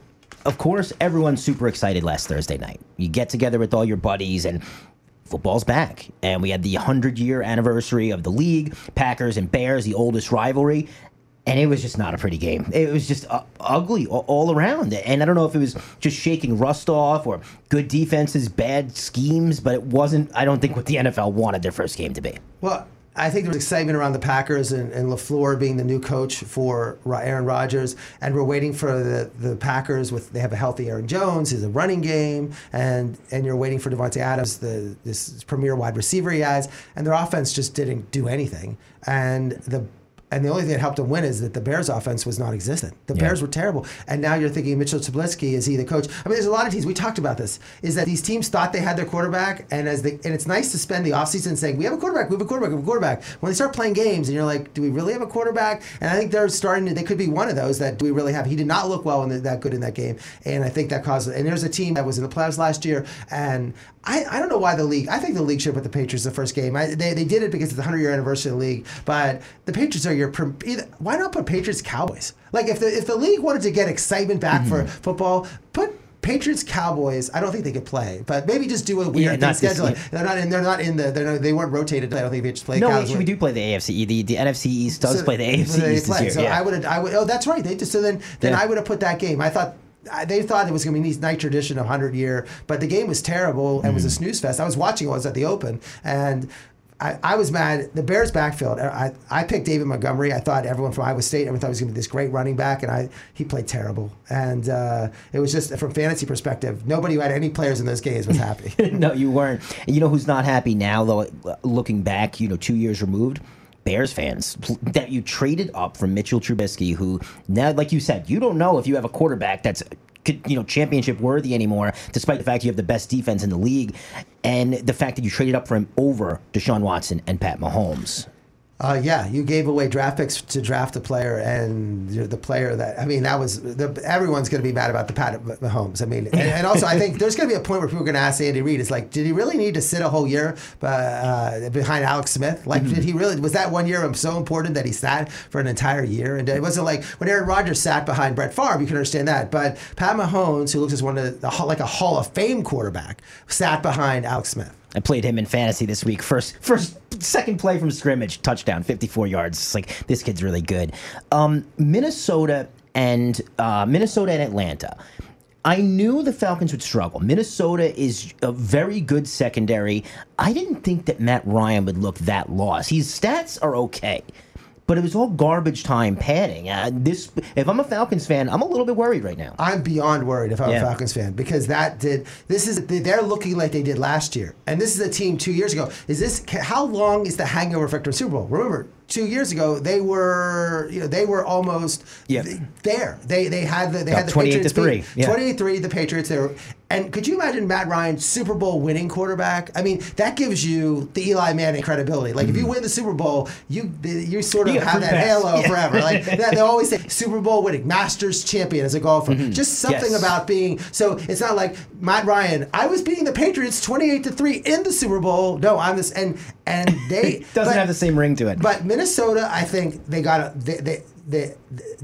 of course, everyone's super excited last Thursday night. You get together with all your buddies and football's back. And we had the 100 year anniversary of the league, Packers and Bears, the oldest rivalry. And it was just not a pretty game. It was just uh, ugly all, all around. And I don't know if it was just shaking rust off or good defenses, bad schemes, but it wasn't, I don't think, what the NFL wanted their first game to be. Well, I think there was excitement around the Packers and, and LaFleur being the new coach for Aaron Rodgers, and we're waiting for the, the Packers with they have a healthy Aaron Jones, he's a running game, and and you're waiting for Davante Adams, the this premier wide receiver he has, and their offense just didn't do anything, and the and the only thing that helped them win is that the Bears' offense was non-existent. The yeah. Bears were terrible, and now you're thinking Mitchell Trubisky is he the coach? I mean, there's a lot of teams. We talked about this. Is that these teams thought they had their quarterback, and as the and it's nice to spend the offseason saying we have a quarterback, we have a quarterback, we have a quarterback. When they start playing games, and you're like, do we really have a quarterback? And I think they're starting. to They could be one of those that do we really have. He did not look well in the, that good in that game, and I think that caused. And there's a team that was in the playoffs last year, and I, I don't know why the league. I think the league should put the Patriots the first game. I, they, they did it because it's the 100 year anniversary of the league. But the Patriots are your. Why not put Patriots Cowboys? Like if the if the league wanted to get excitement back mm-hmm. for football, put Patriots Cowboys. I don't think they could play, but maybe just do a weird yeah, schedule. They're not in. They're not in the. They're not, they weren't rotated. I don't think they just play. No, Cowboys. actually, we do play the AFC. The the NFC East does so, play the AFC East this year. So yeah. I would. I would. Oh, that's right. They just, so then then yeah. I would have put that game. I thought they thought it was going to be a night tradition of 100 year, but the game was terrible and mm. was a mm. snooze fest. I was watching it, I was at the Open, and I, I was mad. The Bears backfield, I, I picked David Montgomery. I thought everyone from Iowa State, everyone thought he was going to be this great running back, and I he played terrible. And uh, it was just, from fantasy perspective, nobody who had any players in those games was happy. no, you weren't. You know who's not happy now, though, looking back, you know, two years removed? Bears fans that you traded up from Mitchell Trubisky, who now, like you said, you don't know if you have a quarterback that's you know championship worthy anymore, despite the fact you have the best defense in the league, and the fact that you traded up for him over Deshaun Watson and Pat Mahomes. Uh, yeah, you gave away draft picks to draft a player, and the player that I mean, that was the, everyone's going to be mad about the Pat Mahomes. I mean, and, and also I think there's going to be a point where people are going to ask Andy Reid, "It's like, did he really need to sit a whole year uh, behind Alex Smith? Like, mm-hmm. did he really was that one year so important that he sat for an entire year? And it wasn't like when Aaron Rodgers sat behind Brett Favre, you can understand that, but Pat Mahomes, who looks as one of the, like a Hall of Fame quarterback, sat behind Alex Smith. I played him in fantasy this week. First, first, second play from scrimmage, touchdown, 54 yards. It's like this kid's really good. Um, Minnesota and uh, Minnesota and Atlanta. I knew the Falcons would struggle. Minnesota is a very good secondary. I didn't think that Matt Ryan would look that lost. His stats are okay, but it was all garbage time padding. Uh, this, if I'm a Falcons fan, I'm a little bit worried right now. I'm beyond worried if I'm Yeah. a Falcons fan because that did this is they're looking like they did last year, and this is a team two years ago. Is this how long is the hangover effect from Super Bowl? Remember, two years ago they were you know they were almost th- there. They they had the they Got had the 28 to Patriots three. beat- Yeah. 28-3, the Patriots there. And could you imagine Matt Ryan, Super Bowl winning quarterback? I mean, that gives you the Eli Manning credibility. Like if you win the Super Bowl, you you sort of You have that pass. halo Yeah. forever. Like that, they always say Super Bowl winning, Masters champion as a golfer. Just something Mm-hmm. Yes. about being so it's not like Matt Ryan, I was beating the Patriots 28 to 3 in the Super Bowl. No, I'm this and and they Doesn't but- have the same ring to it. but Minnesota, I think they got a, they, they, they,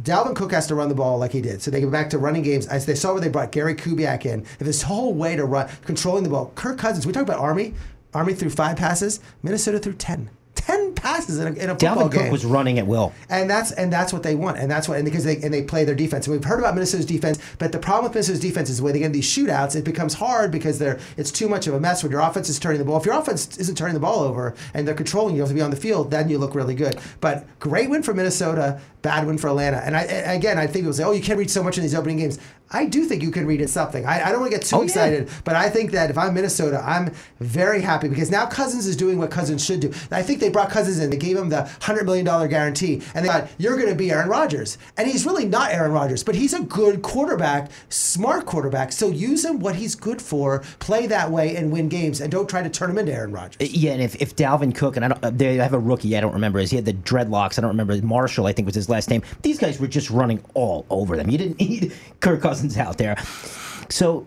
Dalvin Cook has to run the ball like he did. So they go back to running games. As they saw where they brought Gary Kubiak in. If this whole way to run controlling the ball, Kirk Cousins. We talk about Army. Army threw five passes. Minnesota threw ten. Ten passes in a, in a football Dalvin game Cook was running at will. and that's and that's what they want, and that's what and because they and they play their defense. And we've heard about Minnesota's defense, but the problem with Minnesota's defense is when they get in these shootouts, it becomes hard because they're it's too much of a mess when your offense is turning the ball. If your offense isn't turning the ball over and they're controlling you, you have to be on the field, then you look really good. But great win for Minnesota, bad win for Atlanta. And I and again, I think people say, oh, you can't read so much in these opening games. I do think you can read it something. I, I don't want to get too Oh, yeah. excited, but I think that if I'm Minnesota, I'm very happy because now Cousins is doing what Cousins should do. I think they brought Cousins in. They gave him the $100 million guarantee, and they thought, you're going to be Aaron Rodgers. And he's really not Aaron Rodgers, but he's a good quarterback, smart quarterback. So use him what he's good for, play that way, and win games, and don't try to turn him into Aaron Rodgers. Yeah, and if, if Dalvin Cook and I don't, uh, they have a rookie I don't remember is he had the dreadlocks I don't remember Marshall I think was his last name. These guys were just running all over them. You didn't need Kirk Cousins out there. So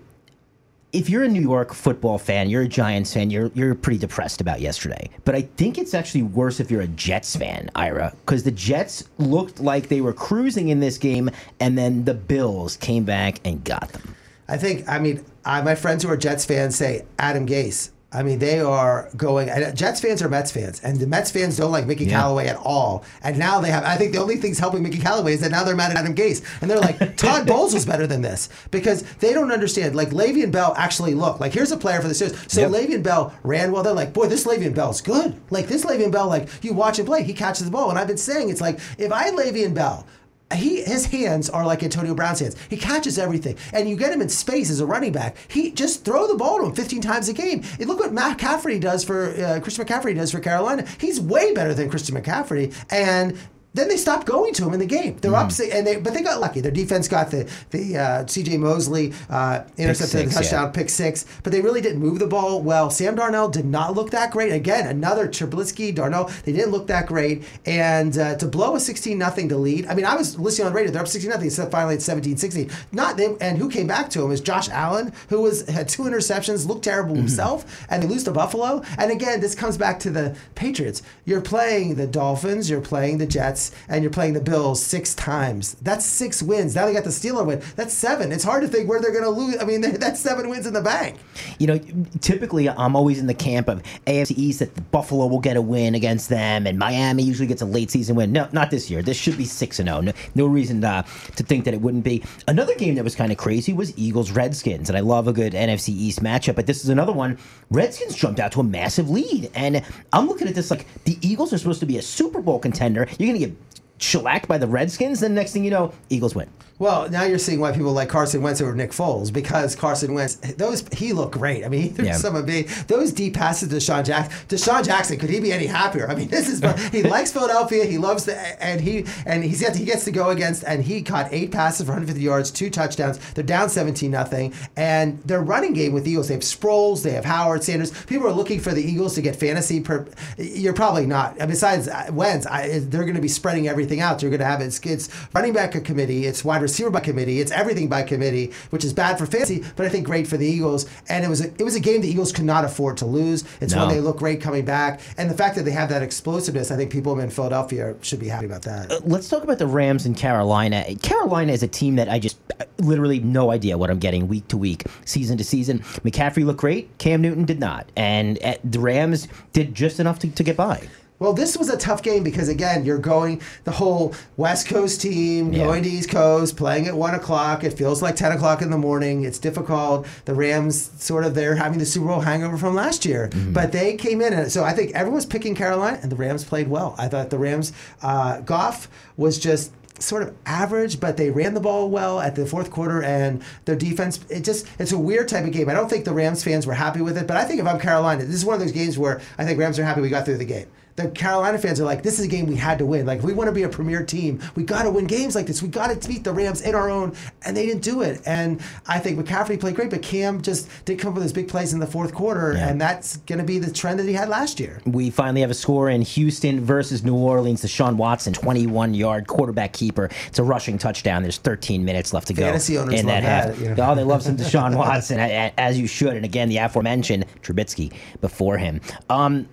if you're a New York football fan, you're a Giants fan, you're you're pretty depressed about yesterday. But I think it's actually worse if you're a Jets fan, Ira, because the Jets looked like they were cruising in this game, and then the Bills came back and got them. I think, I mean, I, my friends who are Jets fans say Adam Gase. I mean, they are going. And Jets fans are Mets fans, and the Mets fans don't like Mickey Yeah. Callaway at all. And now they have. I think the only thing's helping Mickey Callaway is that now they're mad at Adam Gase, and they're like, Todd Bowles was better than this because they don't understand. Like Le'Veon Bell actually looked like here's a player for the Steelers. So Yep. Le'Veon Bell ran well. They're like, boy, this Le'Veon Bell's good. Like this Le'Veon Bell, like you watch him play, he catches the ball. And I've been saying it's like if I had Le'Veon Bell he his hands are like Antonio Brown's hands. He catches everything, and you get him in space as a running back. He just throw the ball to him 15 times a game. And look what Matt McCaffrey does for uh, Christian McCaffrey does for Carolina. He's way better than Christian McCaffrey, and. Then they stopped going to him in the game. They're up, Mm-hmm. and they but they got lucky. Their defense got the the uh, C.J. Mosley uh, intercepted six, the touchdown, yeah. pick six, but they really didn't move the ball well. Sam Darnold did not look that great. Again, another Trubisky, Darnold, they didn't look that great. And uh, to blow a 16 nothing to lead, I mean, I was listening on the radio, they're up 16 nothing, so finally it's 17 16. Not them, and who came back to him is Josh Allen, who was had two interceptions, looked terrible Mm-hmm. himself, and they lose to Buffalo. And again, this comes back to the Patriots. You're playing the Dolphins, you're playing the Jets, and you're playing the Bills six times. That's six wins. Now they got the Steeler win. That's seven. It's hard to think where they're going to lose. I mean, that's seven wins in the bank. You know, typically I'm always in the camp of AFC East that Buffalo will get a win against them, and Miami usually gets a late season win. No, not this year. This should be six and zero. No, no reason uh, to think that it wouldn't be. Another game that was kind of crazy was Eagles Redskins, and I love a good NFC East matchup. But this is another one. Redskins jumped out to a massive lead, and I'm looking at this like the Eagles are supposed to be a Super Bowl contender. You're going to get shellacked by the Redskins, then next thing you know, Eagles win. Well, now you're seeing why people like Carson Wentz over Nick Foles because Carson Wentz, those he looked great. I mean, he threw Yeah. some of me those deep passes to DeSean Jackson. DeSean Jackson, could he be any happier? I mean, this is he likes Philadelphia. He loves the and he and he's got he gets to go against and he caught eight passes for 150 yards, two touchdowns. They're down 17 nothing, and their running game with the Eagles. They have Sproles, they have Howard Sanders. People are looking for the Eagles to get fantasy. Per, you're probably not. Besides uh, Wentz, I, they're going to be spreading everything out. You're going to have it's, it's running back a committee, it's wide receiver by committee, it's everything by committee, which is bad for fantasy, but I think great for the Eagles. And it was a, it was a game the Eagles could not afford to lose. It's No. when they look great coming back, and the fact that they have that explosiveness, I think people in Philadelphia should be happy about that. Let's talk about the Rams in Carolina. Carolina is a team that I just uh, literally no idea what I'm getting week to week, season to season. McCaffrey looked great. Cam Newton did not. And uh, the Rams did just enough to, to get by. Well, this was a tough game because again, you're going the whole West Coast team Yeah. going to East Coast, playing at one o'clock. It feels like ten o'clock in the morning. It's difficult. The Rams sort of they're having the Super Bowl hangover from last year, Mm-hmm. but they came in, and so I think everyone's picking Carolina, and the Rams played well. I thought the Rams, uh, Goff was just sort of average, but they ran the ball well at the fourth quarter, and their defense. It just it's a weird type of game. I don't think the Rams fans were happy with it, but I think if I'm Carolina, this is one of those games where I think Rams are happy we got through the game. The Carolina fans are like, this is a game we had to win. Like, if we want to be a premier team, we got to win games like this. We got to beat the Rams in our own, and they didn't do it. And I think McCaffrey played great, but Cam just did come up with his big plays in the fourth quarter, Yeah. and that's going to be the trend that he had last year. We finally have a score in Houston versus New Orleans. Sean Watson, 21 yard quarterback keeper. It's a rushing touchdown. There's 13 minutes left to go Fantasy owners in that half. that, you know. Oh, they love some Deshaun Watson, as you should. And again, the aforementioned Trubisky before him. Um,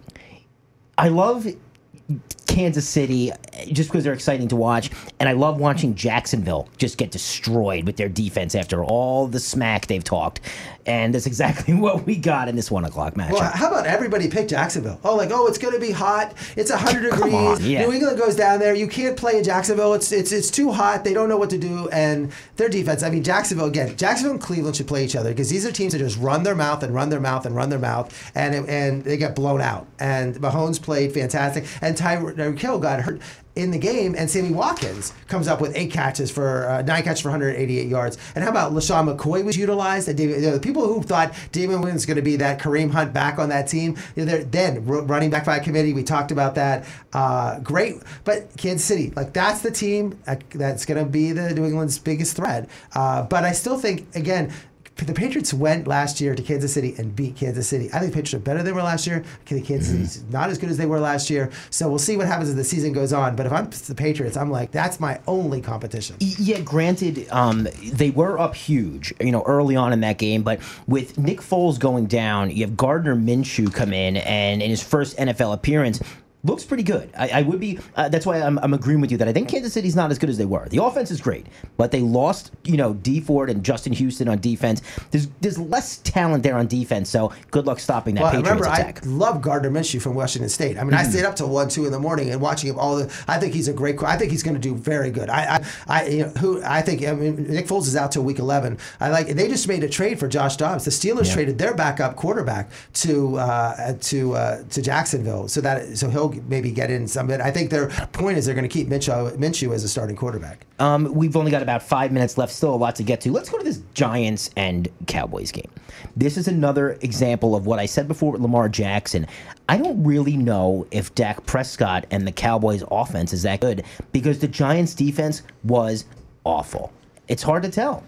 I love Kansas City eh, just because they're exciting to watch, and I love watching Jacksonville just get destroyed with their defense after all the smack they've talked. And that's exactly what we got in this one o'clock matchup. Well, how about everybody pick Jacksonville? Oh, like, oh, it's going to be hot. It's 100 degrees. on, yeah. New England goes down there. You can't play in Jacksonville. It's it's it's too hot. They don't know what to do. And their defense, I mean, Jacksonville, again, Jacksonville and Cleveland should play each other because these are teams that just run their mouth and run their mouth and run their mouth. And, it- and they get blown out. And Mahomes played fantastic. And Tyreek Hill got hurt in the game, and Sammy Watkins comes up with eight catches for uh, nine catches for 188 yards. And how about LeSean McCoy was utilized? And David, you know, the people who thought Damien Williams was going to be that Kareem Hunt back on that team, you know, then running back by committee. We talked about that. Uh, great, but Kansas City, like that's the team uh, that's going to be the New England's biggest threat. Uh, but I still think again. The Patriots went last year to Kansas City and beat Kansas City. I think the Patriots are better than they were last year. The Kansas City's not as good as they were last year. So we'll see what happens as the season goes on. But if I'm the Patriots, I'm like, that's my only competition. Yeah, granted, um, they were up huge, you know, early on in that game. But with Nick Foles going down, you have Gardner Minshew come in, and in his first NFL appearance, looks pretty good. I, I would be. Uh, that's why I'm, I'm agreeing with you that I think Kansas City's not as good as they were. The offense is great, but they lost, you know, Dee Ford and Justin Houston on defense. There's there's less talent there on defense, so good luck stopping that Well, Patriots remember, attack. Mm-hmm. I love Gardner Minshew from Washington State. I mean, I stayed up till one, two in the morning and watching him all the. I think he's a great. I think he's going to do very good. I, I, I you know, who I think. I mean, Nick Foles is out till week eleven. I like. They just made a trade for Josh Dobbs. The Steelers Yeah. traded their backup quarterback to uh, to uh, to Jacksonville, so that so he'll maybe get in some. But I think their point is they're going to keep Minshew, Minshew as a starting quarterback. Um, we've only got about five minutes left. Still a lot to get to. Let's go to this Giants and Cowboys game. This is another example of what I said before with Lamar Jackson. I don't really know if Dak Prescott and the Cowboys' offense is that good because the Giants' defense was awful. It's hard to tell.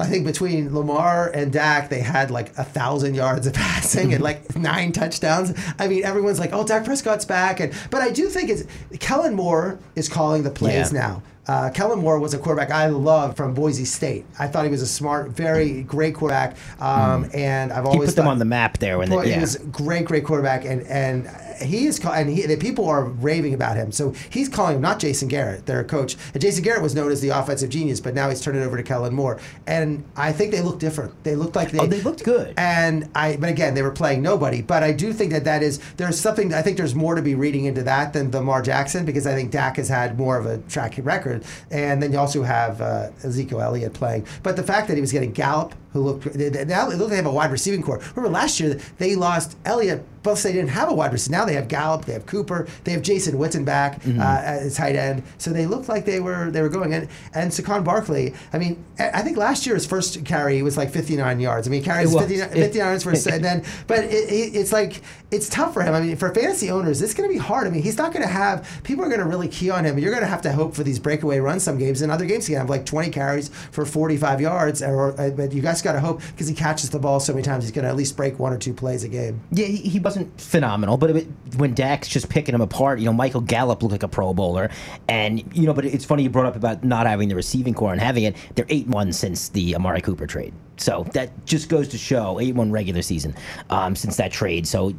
I think between Lamar and Dak, they had like a thousand yards of passing and like nine touchdowns. I mean, everyone's like, "Oh, Dak Prescott's back," and but I do think it's Kellen Moore is calling the plays Yeah. now. Uh, Kellen Moore was a quarterback I loved from Boise State. I thought he was a smart, very great quarterback, um, and I've Hmm. He always put them on the map there when they, he yeah. was great, great quarterback, and and he is call, and he, the people are raving about him. So he's calling him not Jason Garrett, their coach. And Jason Garrett was known as the offensive genius, but now he's turned it over to Kellen Moore. And I think they look different. They looked like they. Oh, they looked good. And I, but again, they were playing nobody. But I do think that that is there's something. I think there's more to be reading into that than Lamar Jackson because I think Dak has had more of a track record, and then you also have uh, Ezekiel Elliott playing. But the fact that he was getting Gallup, who looked they, they- now it looked like they have a wide receiving core. Remember last year they lost Elliott. Both they didn't have a wide receiver. Now they have Gallup, they have Cooper, they have Jason Witten back Mm-hmm. uh, at tight end. So they looked like they were they were going. And and Saquon Barkley. I mean, I think last year his first carry was like 59 yards. I mean, he carries It 59, 59 yards for a and then, but it, it, it's like it's tough for him. I mean, for fantasy owners, it's going to be hard. I mean, he's not going to have people are going to really key on him. You're going to have to hope for these breakaway runs some games. and other games, he can have like 20 carries for 45 yards, or but you guys got to hope because he catches the ball so many times, he's going to at least break one or two plays a game. Yeah, he, he wasn't phenomenal, but it, when Dak's just picking him apart, you know, Michael Gallup looked like a Pro Bowler, and you know, but it's funny you brought up about not having the receiving core and having it. They're eight one since the Amari Cooper trade, so that just goes to show eight one regular season um, since that trade. So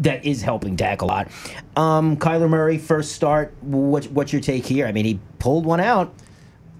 that is helping Dak a lot. Um, Kyler Murray first start. What, what's your take here? I mean, he pulled one out.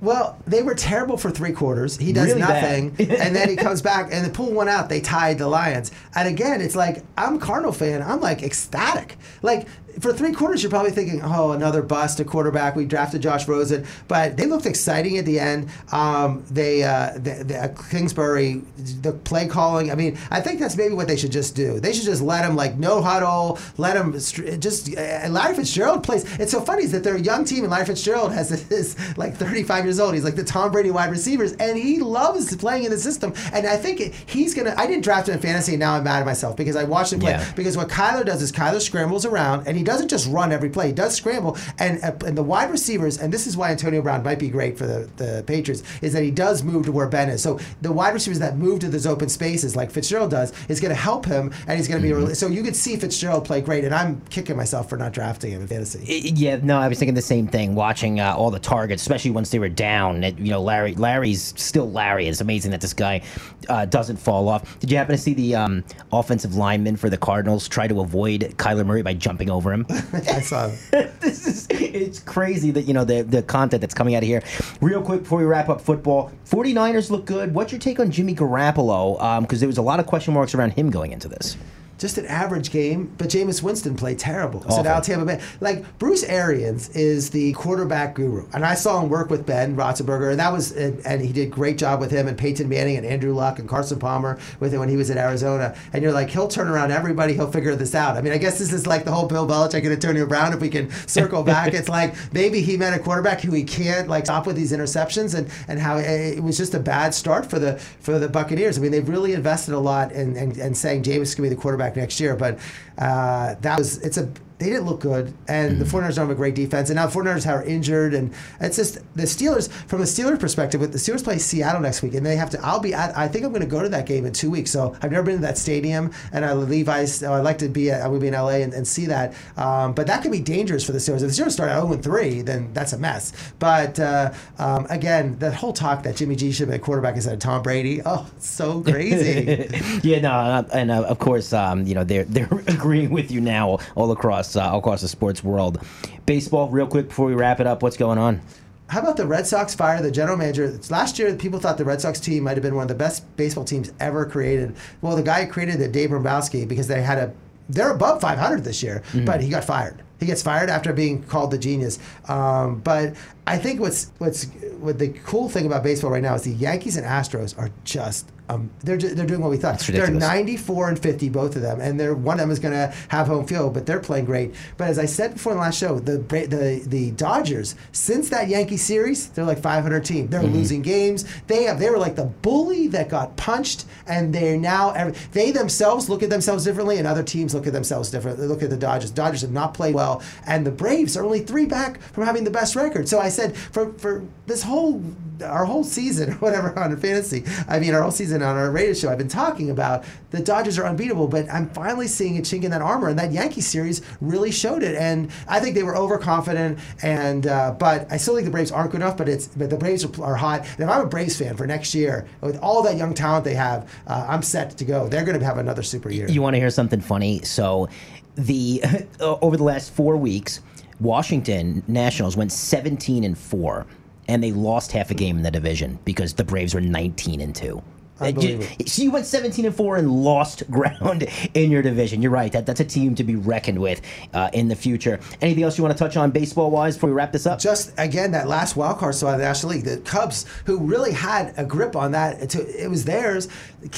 Well, they were terrible for three quarters. He does Really nothing, and then he comes back and they pull one out. They tied the Lions, and again, it's like I'm a Cardinal fan. I'm like ecstatic. Like for three quarters, you're probably thinking, oh, another bust, a quarterback. We drafted Josh Rosen, but they looked exciting at the end. Um, they, uh, the, the, uh, Kingsbury, the play calling. I mean, I think that's maybe what they should just do. They should just let him like no huddle, let him just. Uh, Larry Fitzgerald plays. It's so funny is that they're a young team, and Larry Fitzgerald has this like 35 years old. He's like the Tom Brady wide receivers, and he loves playing in the system. And I think he's gonna. I didn't draft him in fantasy, and now I'm mad at myself because I watched him play. Yeah. Because what Kyler does is Kyler scrambles around, and he doesn't just run every play. He does scramble, and uh, and the wide receivers, and this is why Antonio Brown might be great for the, the Patriots, is that he does move to where Ben is. So the wide receivers that move to those open spaces, like Fitzgerald does, is going to help him, and he's going to mm-hmm. be. So you could see Fitzgerald play great, and I'm kicking myself for not drafting him in fantasy. Yeah, no, I was thinking the same thing. Watching uh, all the targets, especially once they were down. It, you know, Larry, Larry's still Larry. It's amazing that this guy uh, doesn't fall off. Did you happen to see the um, offensive lineman for the Cardinals try to avoid Kyler Murray by jumping over him? I saw. this is it's crazy that you know the the content that's coming out of here. Real quick before we wrap up football, 49ers look good. What's your take on Jimmy Garoppolo? Because um, there was a lot of question marks around him going into this just an average game, but Jameis Winston played terrible. Awful. So now Tampa Bay, like Bruce Arians is the quarterback guru, and I saw him work with Ben Roethlisberger, and that was and, and he did a great job with him and Peyton Manning and Andrew Luck and Carson Palmer with him when he was at Arizona. And you're like, he'll turn around everybody, he'll figure this out. I mean, I guess this is like the whole Bill Belichick and Antonio Brown. If we can circle back, it's like maybe he met a quarterback who he can't like stop with these interceptions, and and how it was just a bad start for the for the Buccaneers. I mean, they've really invested a lot in, in, in saying Jameis can be the quarterback next year, but uh, that was it's a they didn't look good, and mm-hmm. the 49ers don't have a great defense. And now 49ers are injured, and it's just the Steelers. From a Steelers perspective, the Steelers play Seattle next week, and they have to. I'll be. At, I think I'm going to go to that game in two weeks. So I've never been to that stadium, and I Levi's. I'd like to be. At, I would be in LA and, and see that. Um, but that could be dangerous for the Steelers. If the Steelers start at 0 3, then that's a mess. But uh, um, again, that whole talk that Jimmy G should be a quarterback instead of Tom Brady. Oh, so crazy. yeah, no, and uh, of course, um, you know they're they're agreeing with you now all across uh, all across the sports world. Baseball, real quick before we wrap it up, what's going on? How about the Red Sox fire the general manager? Last year, people thought the Red Sox team might have been one of the best baseball teams ever created. Well, the guy who created it, Dave Dombrowski, because they had a they're above 500 this year, mm-hmm. but he got fired. He gets fired after being called the genius. Um, but I think what's what's what the cool thing about baseball right now is the Yankees and Astros are just um, they're they're doing what we thought. They're 94 and 50, both of them, and they're one of them is going to have home field, but they're playing great. But as I said before in the last show, the the the Dodgers since that Yankee series, they're like 500 team. They're mm-hmm. losing games. They have they were like the bully that got punched, and they're now every, they themselves look at themselves differently, and other teams look at themselves differently. They look at the Dodgers. Dodgers have not played well, and the Braves are only three back from having the best record. So I said for for this whole our whole season, or whatever on fantasy, I mean our whole season on our radio show, I've been talking about the Dodgers are unbeatable, but I'm finally seeing a chink in that armor, and that Yankee series really showed it. And I think they were overconfident, and uh, but I still think the Braves aren't good enough. But it's but the Braves are, are, hot, and if I'm a Braves fan for next year, with all that young talent they have, uh, I'm set to go. They're going to have another super year. You want to hear something funny? So, the over the last four weeks. Washington Nationals went 17 and 4 and they lost half a game in the division because the Braves were 19 and 2. So you went 17 and 4 and lost ground in your division. You're right. That that's a team to be reckoned with uh, in the future. Anything else you want to touch on baseball wise before we wrap this up? Just again that last wild card spot in the National League, the Cubs who really had a grip on that. It was theirs.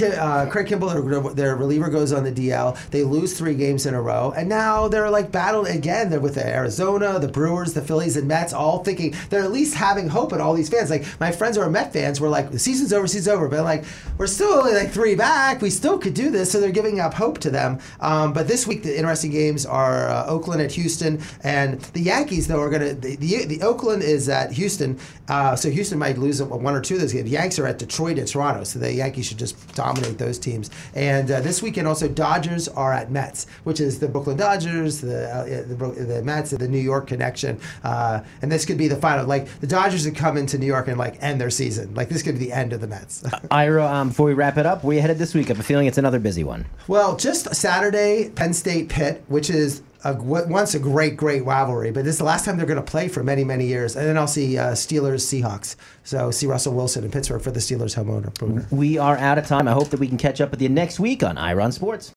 Uh, Craig their, their, reliever, goes on the DL. They lose three games in a row, and now they're like battled again. They're with the Arizona, the Brewers, the Phillies, and Mets, all thinking they're at least having hope. And all these fans, like my friends who are Met fans, were like, "The season's over, season's over," but like we're still only like three back. We still could do this, so they're giving up hope to them. Um, but this week, the interesting games are uh, Oakland at Houston, and the Yankees though are going to the, the, the Oakland is at Houston, uh, so Houston might lose one or two of those games. The Yankees are at Detroit and Toronto, so the Yankees should just dominate those teams. And uh, this weekend also Dodgers are at Mets, which is the Brooklyn Dodgers, the uh, the, the Mets, the New York connection, uh, and this could be the final. Like the Dodgers would come into New York and like end their season. Like this could be the end of the Mets. Ira, um, before we wrap it up, where you headed this week? I have a feeling it's another busy one. Well, just Saturday, Penn State Pitt, which is a, once a great, great rivalry, but this is the last time they're going to play for many, many years. And then I'll see uh, Steelers Seahawks. So see Russell Wilson in Pittsburgh for the Steelers homeowner. We are out of time. I hope that we can catch up with you next week on Ira on Sports.